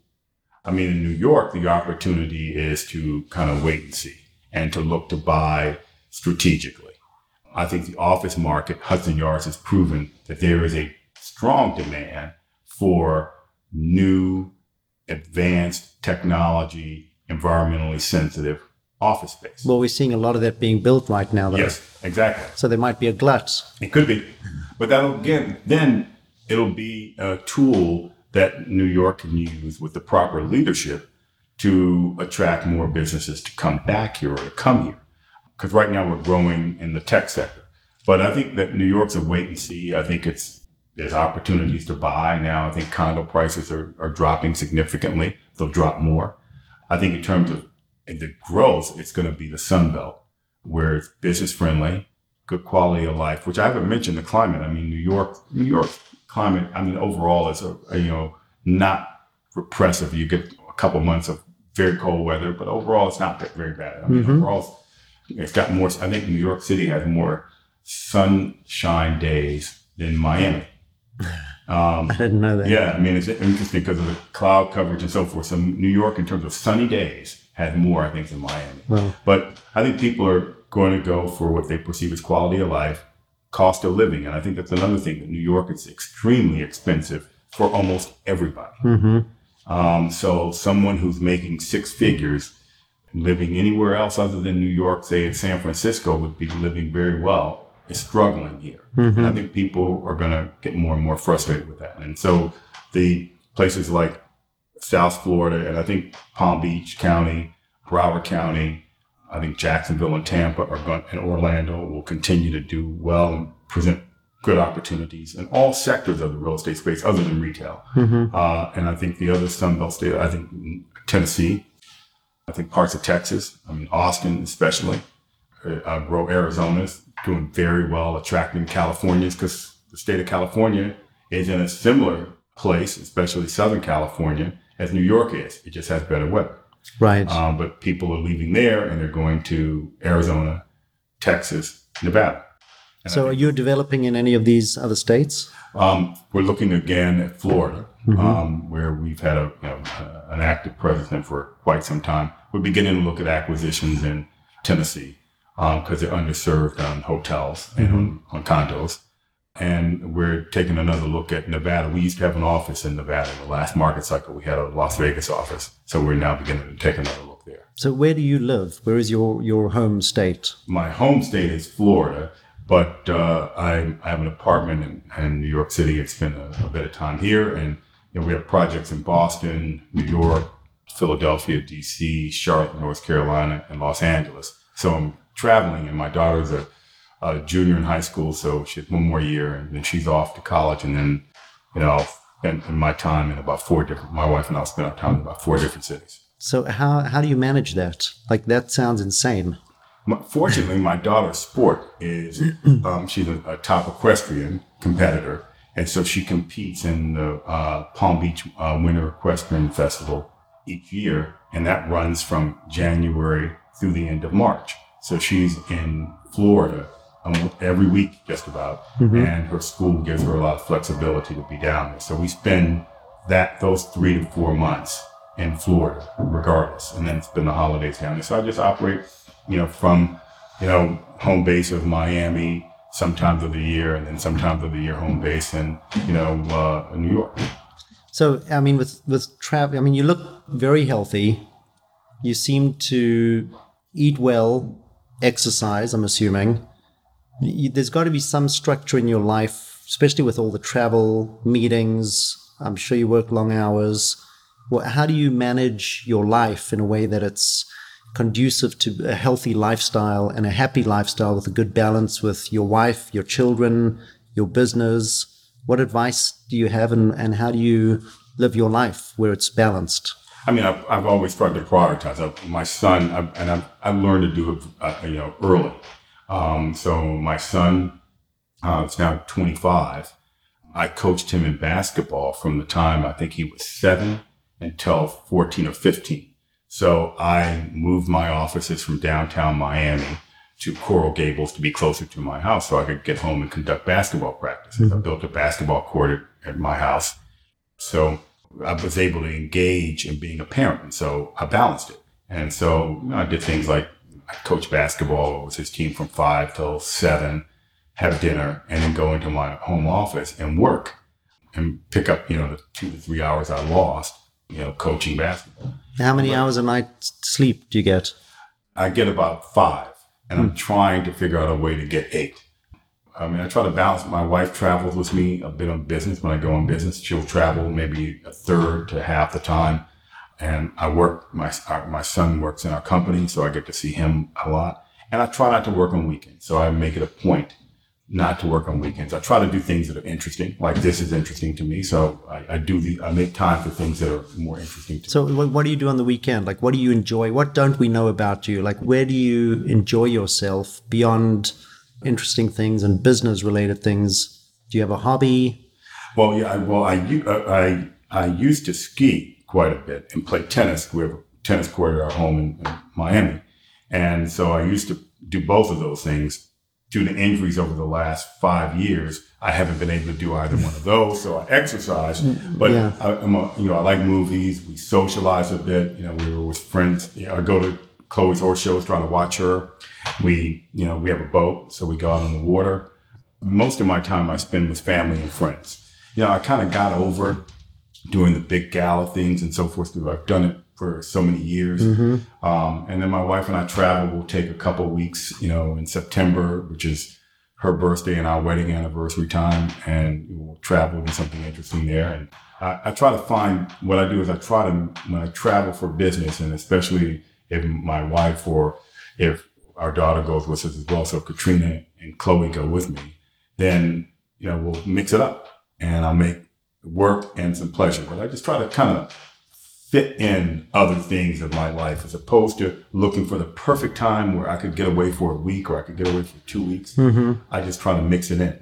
I mean, in New York, the opportunity is to kind of wait and see and to look to buy strategically. I think the office market, Hudson Yards, has proven that there is a strong demand for new, advanced technology, environmentally sensitive office space. Well, we're seeing a lot of that being built right now, though. Yes, exactly. So there might be a glut. It could be, but that'll again, then it'll be a tool that New York can use with the proper leadership to attract more businesses to come back here or to come here. Because right now we're growing in the tech sector. But I think that New York's a wait and see. I think it's there's opportunities to buy now. I think condo prices are, are dropping significantly. They'll drop more. I think in terms of the growth, it's going to be the Sun Belt, where it's business friendly, good quality of life, which I haven't mentioned the climate. I mean, New York, New York climate, I mean, overall is a, a, you know, not repressive. You get a couple months of very cold weather, but overall it's not very bad. I mean, Mhm. overall it's got more, I think New York City has more sunshine days than Miami. Um, I didn't know that. yeah, I mean, it's interesting because of the cloud coverage and so forth. So New York, in terms of sunny days, had more, I think, than Miami. Well, But I think people are going to go for what they perceive as quality of life, cost of living. And I think that's another thing that New York is extremely expensive for almost everybody. hmm Um, so someone who's making six figures living anywhere else other than New York, say in San Francisco, would be living very well, is struggling here. And I think people are going to get more and more frustrated with that. And so the places like South Florida and I think Palm Beach County, Broward County, I think Jacksonville and Tampa are going, and Orlando will continue to do well and present good opportunities in all sectors of the real estate space other than retail. hmm Uh, and I think the other Sun Belt state, I think Tennessee, I think parts of Texas, I mean, Austin especially, uh, uh, grow Arizona's doing very well, attracting Californians because the state of California is in a similar place, especially Southern California, as New York is. It just has better weather. Right. Um, but people are leaving there and they're going to Arizona, Texas, Nevada. And so are you developing in any of these other states? um, we're looking again at Florida, Mhm. um, where we've had a, you know, uh, an active presence in for quite some time. We're beginning to look at acquisitions in Tennessee Um, because they're underserved on hotels and on, on condos. And we're taking another look at Nevada. We used to have an office in Nevada. In the last market cycle, we had a Las Vegas office. So we're now beginning to take another look there. So where do you live? Where is your, your home state? my home state is Florida, but uh, I, I have an apartment in, in New York City. I spend a, a bit of time here, and you know, we have projects in Boston, New York, Philadelphia, D.C., Charlotte, North Carolina, and Los Angeles. So I'm traveling, and my daughter's a, a junior in high school, so she has one more year, and then she's off to college, and then you know, I'll spend my time in about four different. My wife and I'll spend our time in about four different cities. So how, how do you manage that? Like that sounds insane. My- Fortunately, my daughter's sport is um, she's a, a top equestrian competitor, and so she competes in the uh, Palm Beach uh, Winter Equestrian Festival each year, and that runs from January through the end of March. So she's in Florida um, every week, just about, and her school gives her a lot of flexibility to be down there. So we spend that those three to four months in Florida, regardless, and then spend the holidays down there. So I just operate you know, from, you know, home base of Miami sometimes of the year and then sometimes of the year home base in, you know, uh, New York. So I mean, with with travel, I mean, you look very healthy. You seem to eat well, exercise. I'm assuming you, there's got to be some structure in your life, especially with all the travel meetings. I'm sure you work long hours. well, how do you manage your life in a way that it's conducive to a healthy lifestyle and a happy lifestyle with a good balance with your wife, your children, your business? What advice do you have, and, and how do you live your life where it's balanced? I mean, I've, I've always tried to prioritize. I, my son, I, and I've, I've learned to do it, uh, you know, early. Um, so my son uh, is now 25. I coached him in basketball from the time I think he was seven until 14 or 15. So I moved my offices from downtown Miami to Coral Gables to be closer to my house so I could get home and conduct basketball practices. Mm-hmm. I built a basketball court at, at my house. So I was able to engage in being a parent. And so I balanced it. And so you know, I did things like I coached basketball with his team from five till seven, have dinner, and then go into my home office and work and pick up, you know, the two to three hours I lost, you know, coaching basketball. How many but hours a night sleep do you get? I get about five, and I'm hmm. trying to figure out a way to get eight. I mean, I try to balance. My wife travels with me a bit on business. When I go on business, she'll travel maybe a third to half the time. And I work, my, my son works in our company, so I get to see him a lot. And I try not to work on weekends. So I make it a point not to work on weekends. I try to do things that are interesting, like this is interesting to me. So I, I do the, I make time for things that are more interesting to so me. So what do you do on the weekend? Like, what do you enjoy? What don't we know about you? Like, where do you enjoy yourself beyond interesting things and business related things? Do you have a hobby? Well, yeah, well, I, uh, I, I used to ski quite a bit and play tennis. We have a tennis court at our home in, in Miami. And so I used to do both of those things due to injuries over the last five years, I haven't been able to do either one of those. So I exercise, mm, but yeah. I, am a, you know, I like movies. We socialize a bit. You know, we were with friends. You know, I go to Chloe's horse shows, trying to watch her. We, you know, we have a boat, so we go out on the water. Most of my time I spend with family and friends. You know, I kind of got over doing the big gala things and so forth. I've done it for so many years. Mm-hmm. Um, and then my wife and I travel. We'll take a couple weeks, you know, in September, which is her birthday and our wedding anniversary time, and we'll travel do something interesting there. And I, I, try to find what I do is I try to when I travel for business, and especially if my wife or if our daughter goes with us as well, so Katrina and Chloe go with me, then you know we'll mix it up, and I'll make work and some pleasure. But I just try to kind of fit in other things of my life as opposed to looking for the perfect time where I could get away for a week or I could get away for two weeks. Mm-hmm. I just try to mix it in.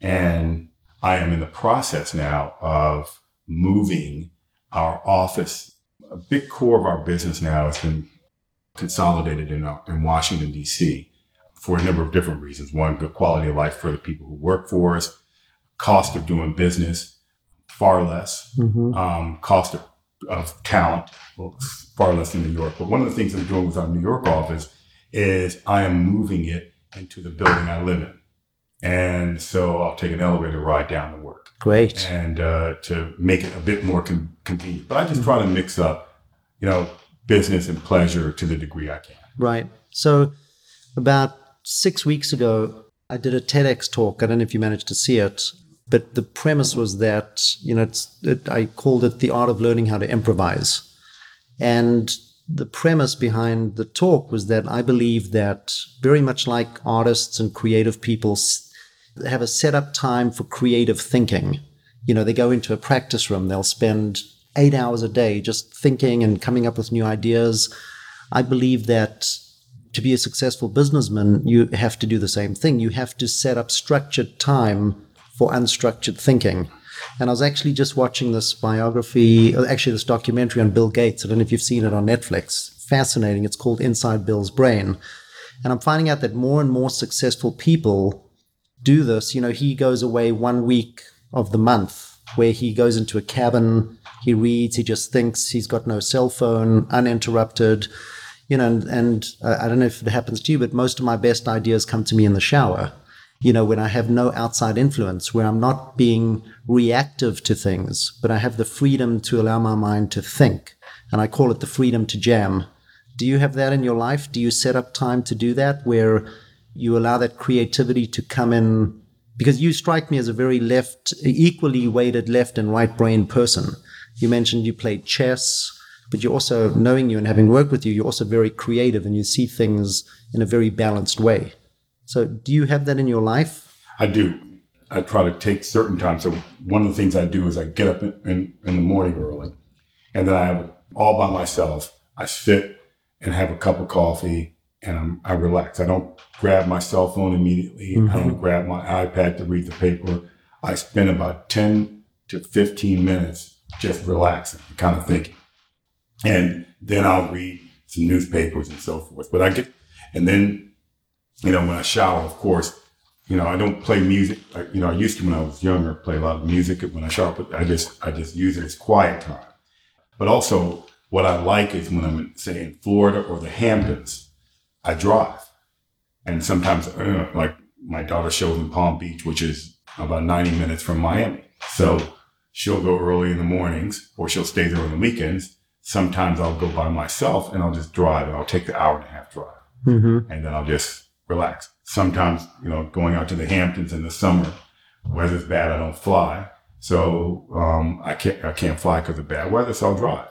And I am in the process now of moving our office. A big core of our business now has been consolidated in, uh, in Washington, D.C. for a number of different reasons. One, good quality of life for the people who work for us, cost of doing business, far less, mm-hmm. um, cost of of talent, well, far less in New York. But one of the things I'm doing with our New York office is I am moving it into the building I live in. And so I'll take an elevator ride down to work. Great. And uh, to make it a bit more con- convenient. But I just try to mix up, you know, business and pleasure to the degree I can. Right. So about six weeks ago, I did a TEDx talk. I don't know if you managed to see it but the premise was that you know it, I called it the art of learning how to improvise, and the premise behind the talk was that I believe that very much like artists and creative people have a set up time for creative thinking. You know, they go into a practice room, they'll spend eight hours a day just thinking and coming up with new ideas. I believe that to be a successful businessman, you have to do the same thing. You have to set up structured time for unstructured thinking. And I was actually just watching this biography, uh, actually, this documentary on Bill Gates. I don't know if you've seen it on Netflix. Fascinating. It's called Inside Bill's Brain. And I'm finding out that more and more successful people do this. You know, he goes away one week of the month where he goes into a cabin, he reads, he just thinks, he's got no cell phone, uninterrupted. You know, and, and uh, I don't know if it happens to you, but most of my best ideas come to me in the shower you know, when I have no outside influence, where I'm not being reactive to things, but I have the freedom to allow my mind to think. And I call it the freedom to jam. Do you have that in your life? Do you set up time to do that where you allow that creativity to come in? Because you strike me as a very left, equally weighted left and right brain person. You mentioned you played chess, but you also, knowing you and having worked with you, you're also very creative and you see things in a very balanced way. So, do you have that in your life? I do. I try to take certain times. So, one of the things I do is I get up in, in, in the morning early and then I have all by myself. I sit and have a cup of coffee and I'm, i relax. I don't grab my cell phone immediately. Mm-hmm. I don't grab my iPad to read the paper. I spend about 10 to 15 minutes just relaxing, kind of thinking. And then I'll read some newspapers and so forth. But I get, and then, you know, when I shower, of course, you know, I don't play music. I, you know, I used to when I was younger, play a lot of music when I shower, but I just, I just use it as quiet time. But also what I like is when I'm, say, in Florida or the Hamptons, I drive. And sometimes, uh, like my daughter shows in Palm Beach, which is about 90 minutes from Miami. So she'll go early in the mornings or she'll stay there on the weekends. Sometimes I'll go by myself and I'll just drive and I'll take the hour and a half drive. Mm-hmm. And then I'll just relax. Sometimes, you know, going out to the Hamptons in the summer, weather's bad, I don't fly. So um, I can't I can't fly because of bad weather, so I'll drive.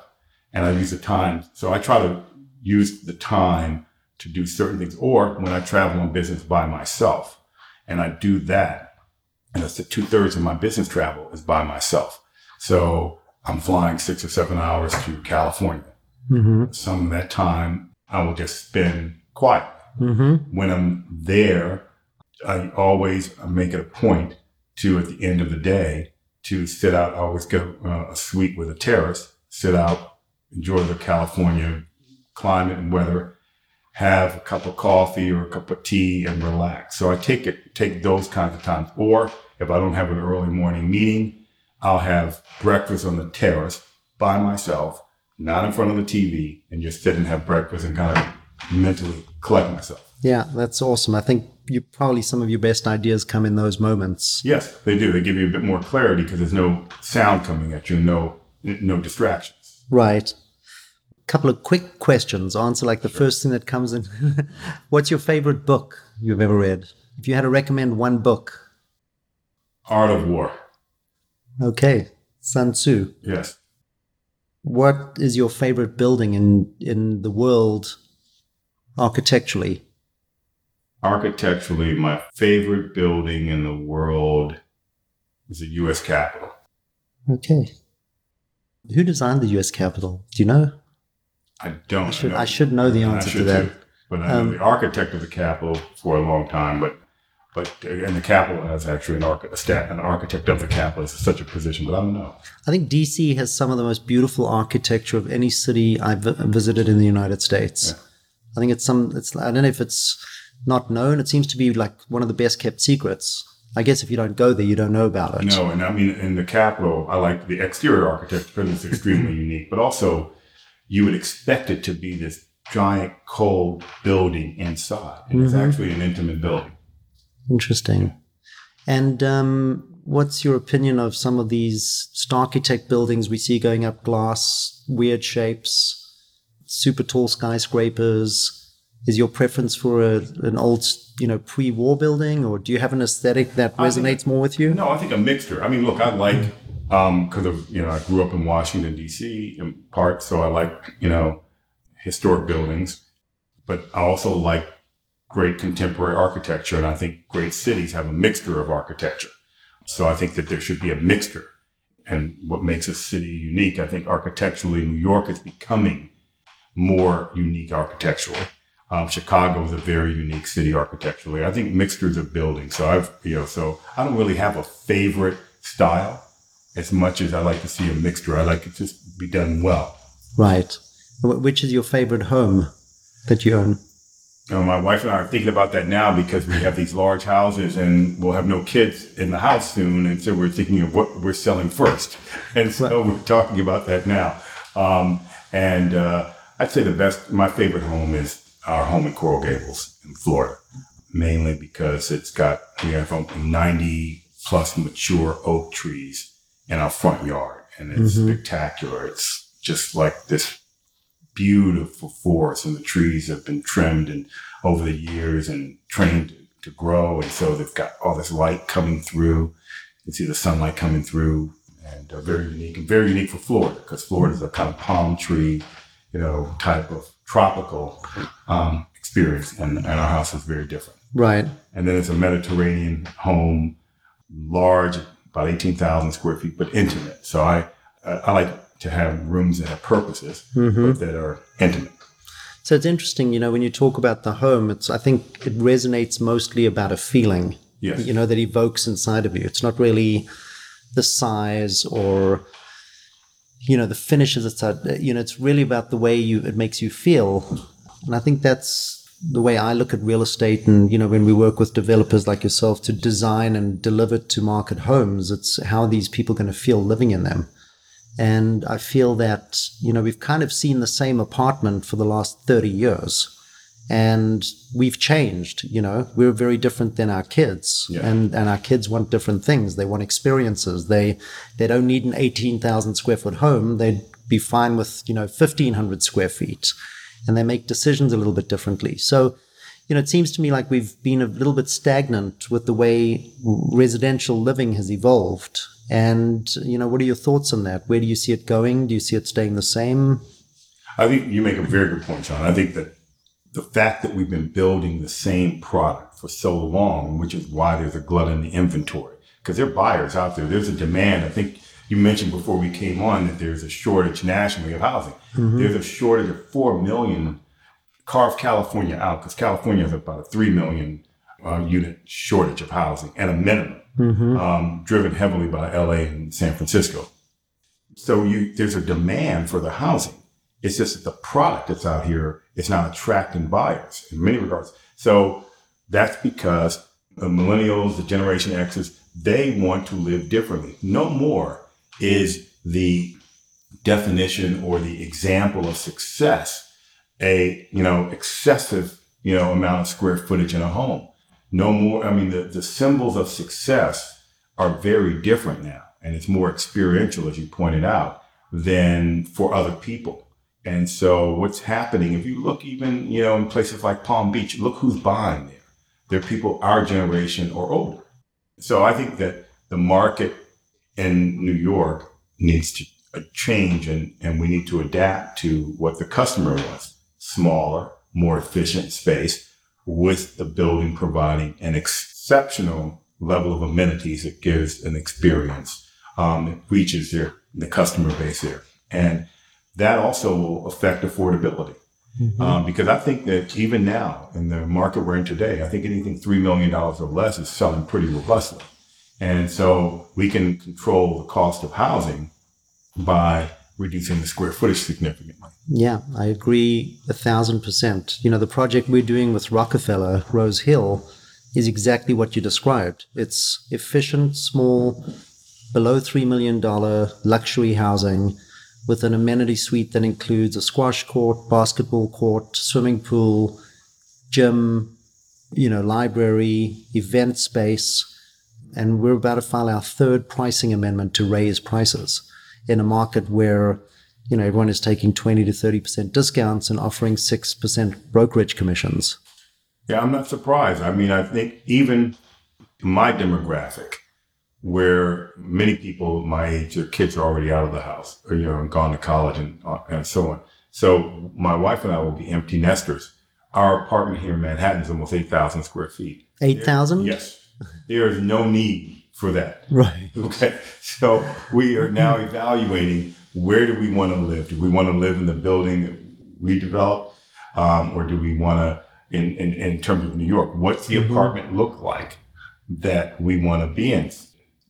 And I use the time. So I try to use the time to do certain things. Or when I travel on business by myself, and I do that, and that's two thirds of my business travel is by myself. So I'm flying six or seven hours to California. Mm-hmm. Some of that time I will just spend quiet. Mm-hmm. When I'm there, I always make it a point to, at the end of the day, to sit out. I always get uh, a suite with a terrace, sit out, enjoy the California climate and weather, have a cup of coffee or a cup of tea and relax. So I take it, take those kinds of times. Or if I don't have an early morning meeting, I'll have breakfast on the terrace by myself, not in front of the TV, and just sit and have breakfast and kind of mentally collect myself. Yeah, that's awesome. I think you probably some of your best ideas come in those moments. Yes, they do. They give you a bit more clarity because there's no sound coming at you, no no distractions. Right. Couple of quick questions. Answer like the sure. first thing that comes in. What's your favorite book you've ever read? If you had to recommend one book. Art of War. Okay. Sun Tzu. Yes. What is your favorite building in in the world architecturally? architecturally, my favorite building in the world is the U.S. Capitol. Okay. Who designed the U.S. Capitol? Do you know? I don't. I should know, I should know the answer to that. Too, but I um, the architect of the Capitol for a long time. But but and the Capitol has actually an, arch, an architect of the Capitol is such a position. But I don't know. I think DC has some of the most beautiful architecture of any city I've visited in the United States. Yeah. I think it's some. It's I don't know if it's not known. It seems to be like one of the best kept secrets. I guess if you don't go there, you don't know about it. No, and I mean, in the Capitol, I like the exterior architecture because it's extremely unique, but also you would expect it to be this giant cold building inside. And mm-hmm. it's actually an intimate building. Interesting. And um, what's your opinion of some of these Starchitect buildings we see going up glass, weird shapes, super tall skyscrapers? is your preference for a, an old, you know, pre-war building, or do you have an aesthetic that resonates more with you? No, I think a mixture. I mean, look, I like because um, of you know I grew up in Washington D.C. in part, so I like you know historic buildings, but I also like great contemporary architecture, and I think great cities have a mixture of architecture. So I think that there should be a mixture. And what makes a city unique, I think architecturally, New York is becoming more unique architecturally. Um, Chicago is a very unique city architecturally. I think mixtures of buildings. So I've, you know, so I don't really have a favorite style as much as I like to see a mixture. I like it to be done well. Right. Which is your favorite home that you own? Know, my wife and I are thinking about that now because we have these large houses and we'll have no kids in the house soon. And so we're thinking of what we're selling first. And so we're talking about that now. Um, and uh, I'd say the best, my favorite home is our home in Coral Gables in Florida, mainly because it's got, we have 90 plus mature oak trees in our front yard and it's mm-hmm. spectacular. It's just like this beautiful forest and the trees have been trimmed and over the years and trained to grow. And so they've got all this light coming through. You can see the sunlight coming through and uh, very unique and very unique for Florida because Florida is a kind of palm tree, you know, type of tropical um, experience, and, and our house is very different. Right. And then it's a Mediterranean home, large, about 18,000 square feet, but intimate. So I, I like to have rooms that have purposes, mm-hmm. but that are intimate. So it's interesting, you know, when you talk about the home, it's I think it resonates mostly about a feeling, Yes. you know, that evokes inside of you. It's not really the size or you know the finishes. It's you know, it's really about the way you it makes you feel, and I think that's the way I look at real estate. And you know, when we work with developers like yourself to design and deliver to market homes, it's how these people are going to feel living in them. And I feel that, you know, we've kind of seen the same apartment for the last 30 years. And we've changed, you know, we're very different than our kids. Yeah. And and our kids want different things. They want experiences. They they don't need an 18,000 square foot home. They'd be fine with, you know, 1500 square feet. And they make decisions a little bit differently. So, you know, it seems to me like we've been a little bit stagnant with the way residential living has evolved. And, you know, what are your thoughts on that? Where do you see it going? Do you see it staying the same? I think you make a very good point, John. I think that the fact that we've been building the same product for so long, which is why there's a glut in the inventory, because there are buyers out there. There's a demand. I think you mentioned before we came on that there's a shortage nationally of housing. There's a shortage of 4 million. Carve California out because California has about a 3 million uh, unit shortage of housing at a minimum, um, driven heavily by LA and San Francisco. So you, there's a demand for the housing. It's just that the product that's out here is not attracting buyers in many regards. So that's because the millennials, the Generation X's, they want to live differently. No more is the definition or the example of success a you know excessive you know amount of square footage in a home. No more. I mean, the the symbols of success are very different now, and it's more experiential, as you pointed out, than for other people. And so, what's happening? If you look even you know in places like Palm Beach, look who's buying there. They're people our generation or older. So I think that the market in New York needs to change and, and we need to adapt to what the customer wants. Smaller, more efficient space with the building providing an exceptional level of amenities that gives an experience um, that reaches their, the customer base there. And that also will affect affordability. Um, because I think that even now in the market we're in today, I think anything $3 million or less is selling pretty robustly. And so we can control the cost of housing by reducing the square footage significantly. Yeah, I agree a thousand percent. You know, the project we're doing with Rockefeller, Rose Hill, is exactly what you described. It's efficient, small, below $3 million luxury housing with an amenity suite that includes a squash court, basketball court, swimming pool, gym, you know, library, event space. And we're about to file our third pricing amendment to raise prices in a market where, you know, everyone is taking 20 to 30% discounts and offering 6% brokerage commissions. Yeah, I'm not surprised. I mean, I think even my demographic, where many people my age, their kids are already out of the house, or you know, and gone to college and uh, and so on. So my wife and I will be empty nesters. Our apartment here in Manhattan is almost eight thousand square feet. 8,000? Yes, there is no need for that. Right. Okay, so we are now evaluating where do we want to live? Do we want to live in the building that we develop, um, or do we want to, in, in in terms of New York, what's the apartment look like that we want to be in?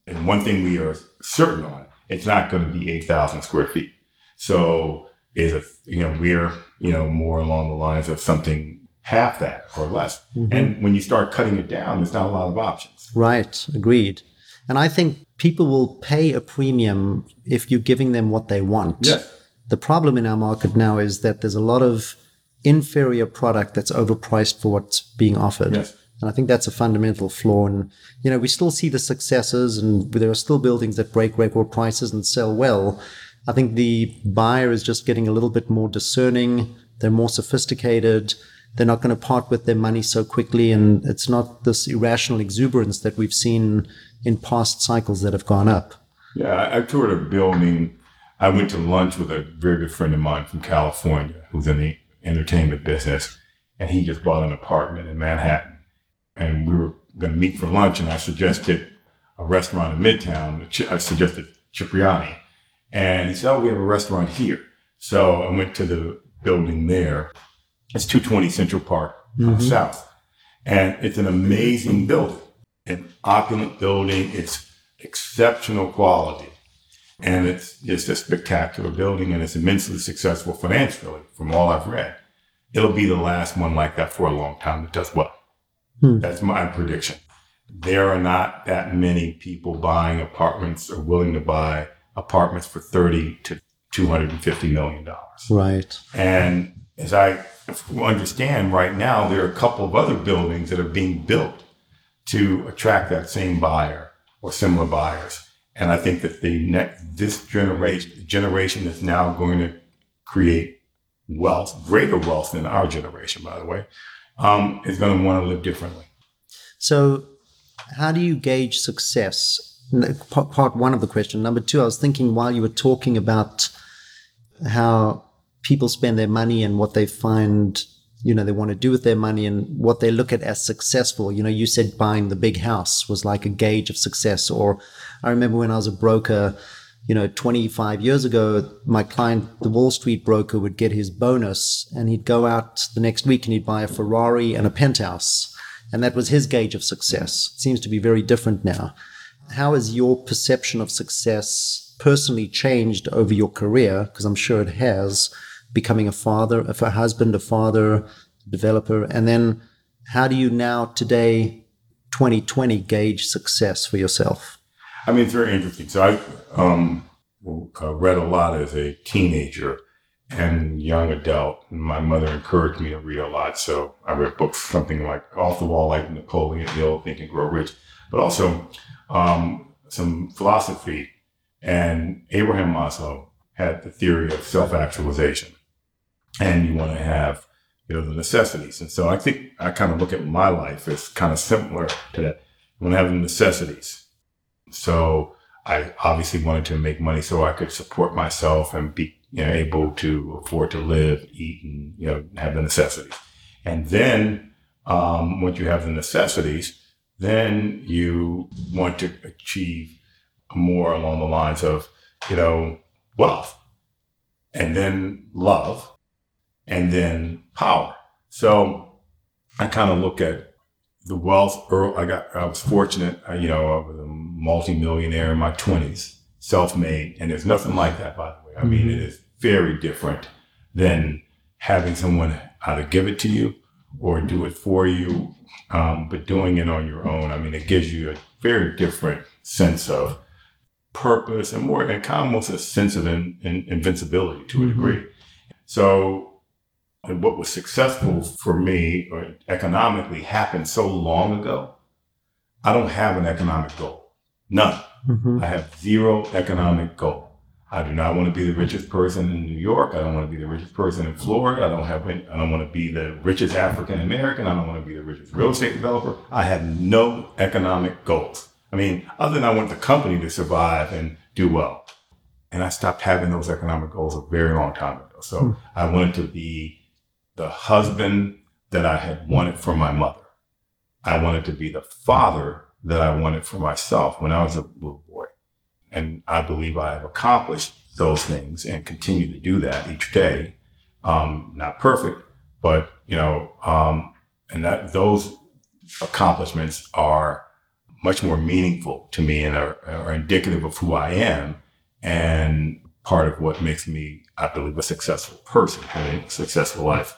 And one thing we are certain on, it's not going to be eight thousand square feet. So is it you know we're you know more along the lines of something half that or less. Mm-hmm. And when you start cutting it down, there's not a lot of options. Right. Agreed. And I think people will pay a premium if you're giving them what they want. Yes. The problem in our market now is that there's a lot of inferior product that's overpriced for what's being offered. Yes. And I think that's a fundamental flaw. And, you know, we still see the successes and there are still buildings that break record prices and sell well. I think the buyer is just getting a little bit more discerning. They're more sophisticated. They're not going to part with their money so quickly. And it's not this irrational exuberance that we've seen in past cycles that have gone up. Yeah, I, toured a building. I went to lunch with a very good friend of mine from California who's in the entertainment business, and he just bought an apartment in Manhattan. And we were going to meet for lunch, and I suggested a restaurant in Midtown. I suggested Cipriani. And he said, Oh, we have a restaurant here. So I went to the building there. It's 220 Central Park mm-hmm. South. And it's an amazing building, an opulent building. It's exceptional quality. And it's just a spectacular building and it's immensely successful financially from all I've read. It'll be the last one like that for a long time that does well. Hmm. That's my prediction. There are not that many people buying apartments or willing to buy apartments for 30 to 250 million dollars. Right. And as I understand right now, there are a couple of other buildings that are being built to attract that same buyer or similar buyers. And I think that the next, this generation, generation is now going to create wealth, greater wealth than our generation, by the way, um, is going to want to live differently. So, how do you gauge success? Part one of the question. Number two, I was thinking while you were talking about how people spend their money and what they find you know they want to do with their money and what they look at as successful. You know you said buying the big house was like a gauge of success or i remember when i was a broker you know 25 years ago my client the wall street broker would get his bonus and he'd go out the next week and he'd buy a ferrari and a penthouse. And that was his gauge of success. It seems to be very different now. How has your perception of success personally changed over your career? Because i'm sure it has becoming a father, a husband, a father, developer, and then how do you now today, 2020, gauge success for yourself? I mean, it's very interesting. So I um, read a lot as a teenager and young adult. My mother encouraged me to read a lot, so I read books something like Off the Wall, like Napoleon Hill, Think and Grow Rich, but also um, some philosophy. And Abraham Maslow had the theory of self-actualization and you want to have you know the necessities. And so I think I kind of look at my life as kind of similar to that. You want to have the necessities. So I obviously wanted to make money so I could support myself and be you know able to afford to live, eat, and you know have the necessities. And then um, once you have the necessities, then you want to achieve more along the lines of you know wealth, and then love, and then power. So I kind of look at the wealth. I got, I was fortunate, uh, you know, I was a multimillionaire in my twenties, self-made, and there's nothing like that, by the way. I mean, mm-hmm. it is very different than having someone either give it to you or do it for you, um, but doing it on your own. I mean, it gives you a very different sense of purpose and more, and kind of almost a sense of in, in, invincibility to a mm-hmm. degree. So and what was successful for me or economically happened so long ago. I don't have an economic goal. None. Mm-hmm. I have zero economic goal. I do not want to be the richest person in New York. I don't want to be the richest person in Florida. I don't have. I don't want to be the richest African American. I don't want to be the richest real estate developer. I have no economic goals. I mean, other than I want the company to survive and do well. And I stopped having those economic goals a very long time ago. So mm. I wanted to be the husband that I had wanted for my mother. I wanted to be the father that I wanted for myself when I was a little boy. And I believe I have accomplished those things and continue to do that each day. Um, not perfect, but you know, um, and that those accomplishments are much more meaningful to me and are, are indicative of who I am and part of what makes me, I believe, a successful person, having a successful life.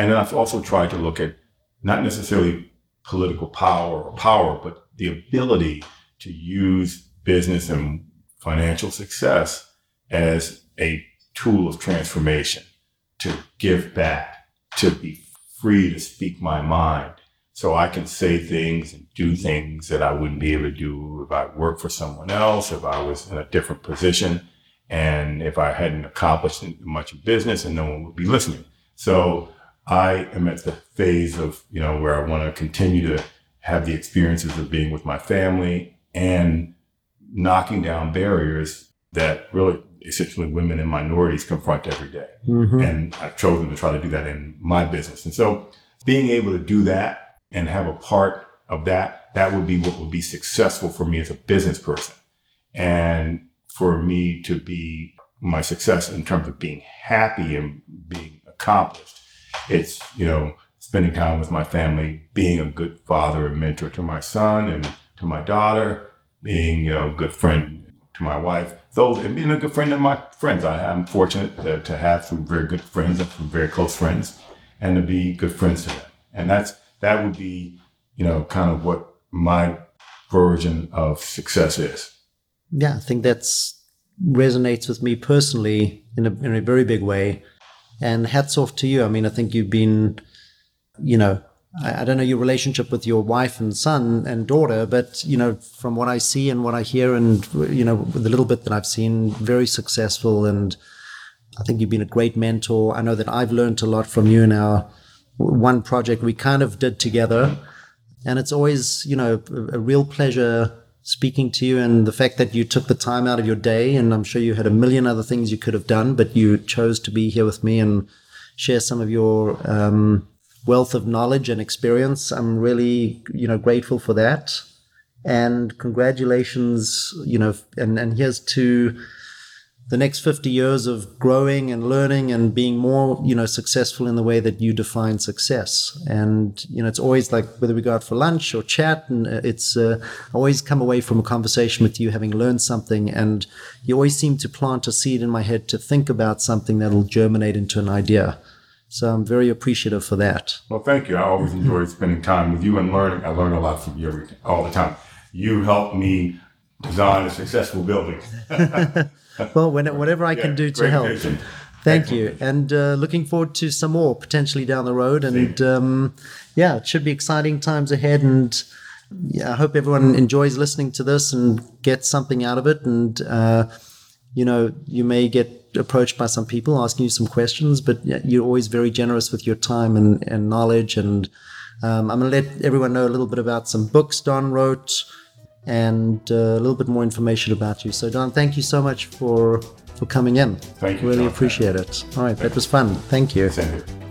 And then I've also tried to look at not necessarily political power or power, but the ability to use business and financial success as a tool of transformation, to give back, to be free to speak my mind. So I can say things and do things that I wouldn't be able to do if I worked for someone else, if I was in a different position, and if I hadn't accomplished much in business and no one would be listening. So I am at the phase of, you know, where I want to continue to have the experiences of being with my family and knocking down barriers that really essentially women and minorities confront every day. Mm-hmm. And I've chosen to try to do that in my business. And so being able to do that and have a part of that, that would be what would be successful for me as a business person. And for me to be my success in terms of being happy and being accomplished. It's, you know, spending time with my family, being a good father and mentor to my son and to my daughter, being, you know, a good friend to my wife, those, and being a good friend to my friends. I am fortunate to, to have some very good friends and some very close friends and to be good friends to them. And that's, that would be, you know, kind of what my version of success is. Yeah, I think that's resonates with me personally in a, in a very big way. And hats off to you. I mean, I think you've been, you know, I, I don't know your relationship with your wife and son and daughter, but, you know, from what I see and what I hear and, you know, the little bit that I've seen, very successful. And I think you've been a great mentor. I know that I've learned a lot from you in our one project we kind of did together. And it's always, you know, a, a real pleasure speaking to you and the fact that you took the time out of your day. And I'm sure you had a million other things you could have done, but you chose to be here with me and share some of your um, wealth of knowledge and experience. I'm really, you know, grateful for that. And congratulations, you know, and, and here's to the next 50 years of growing and learning and being more, you know, successful in the way that you define success. And, you know, it's always like whether we go out for lunch or chat and uh, it's uh, always come away from a conversation with you having learned something. And you always seem to plant a seed in my head to think about something that'll germinate into an idea. So I'm very appreciative for that. Well, thank you. I always enjoy spending time with you and learning. I learn a lot from you every, all the time. You help me design a successful building. well, when, whatever I can do to help. vision. Thank Excellent you. And uh, looking forward to some more potentially down the road. And um, yeah, it should be exciting times ahead. And yeah, I hope everyone enjoys listening to this and gets something out of it. And, uh, you know, you may get approached by some people asking you some questions, but you're always very generous with your time and, and knowledge. And um, I'm going to let everyone know a little bit about some books Don wrote and uh, a little bit more information about you. So, Don, thank you so much for for coming in. Thank you, Really John. appreciate it. All right, that was fun. Thank you. Send it.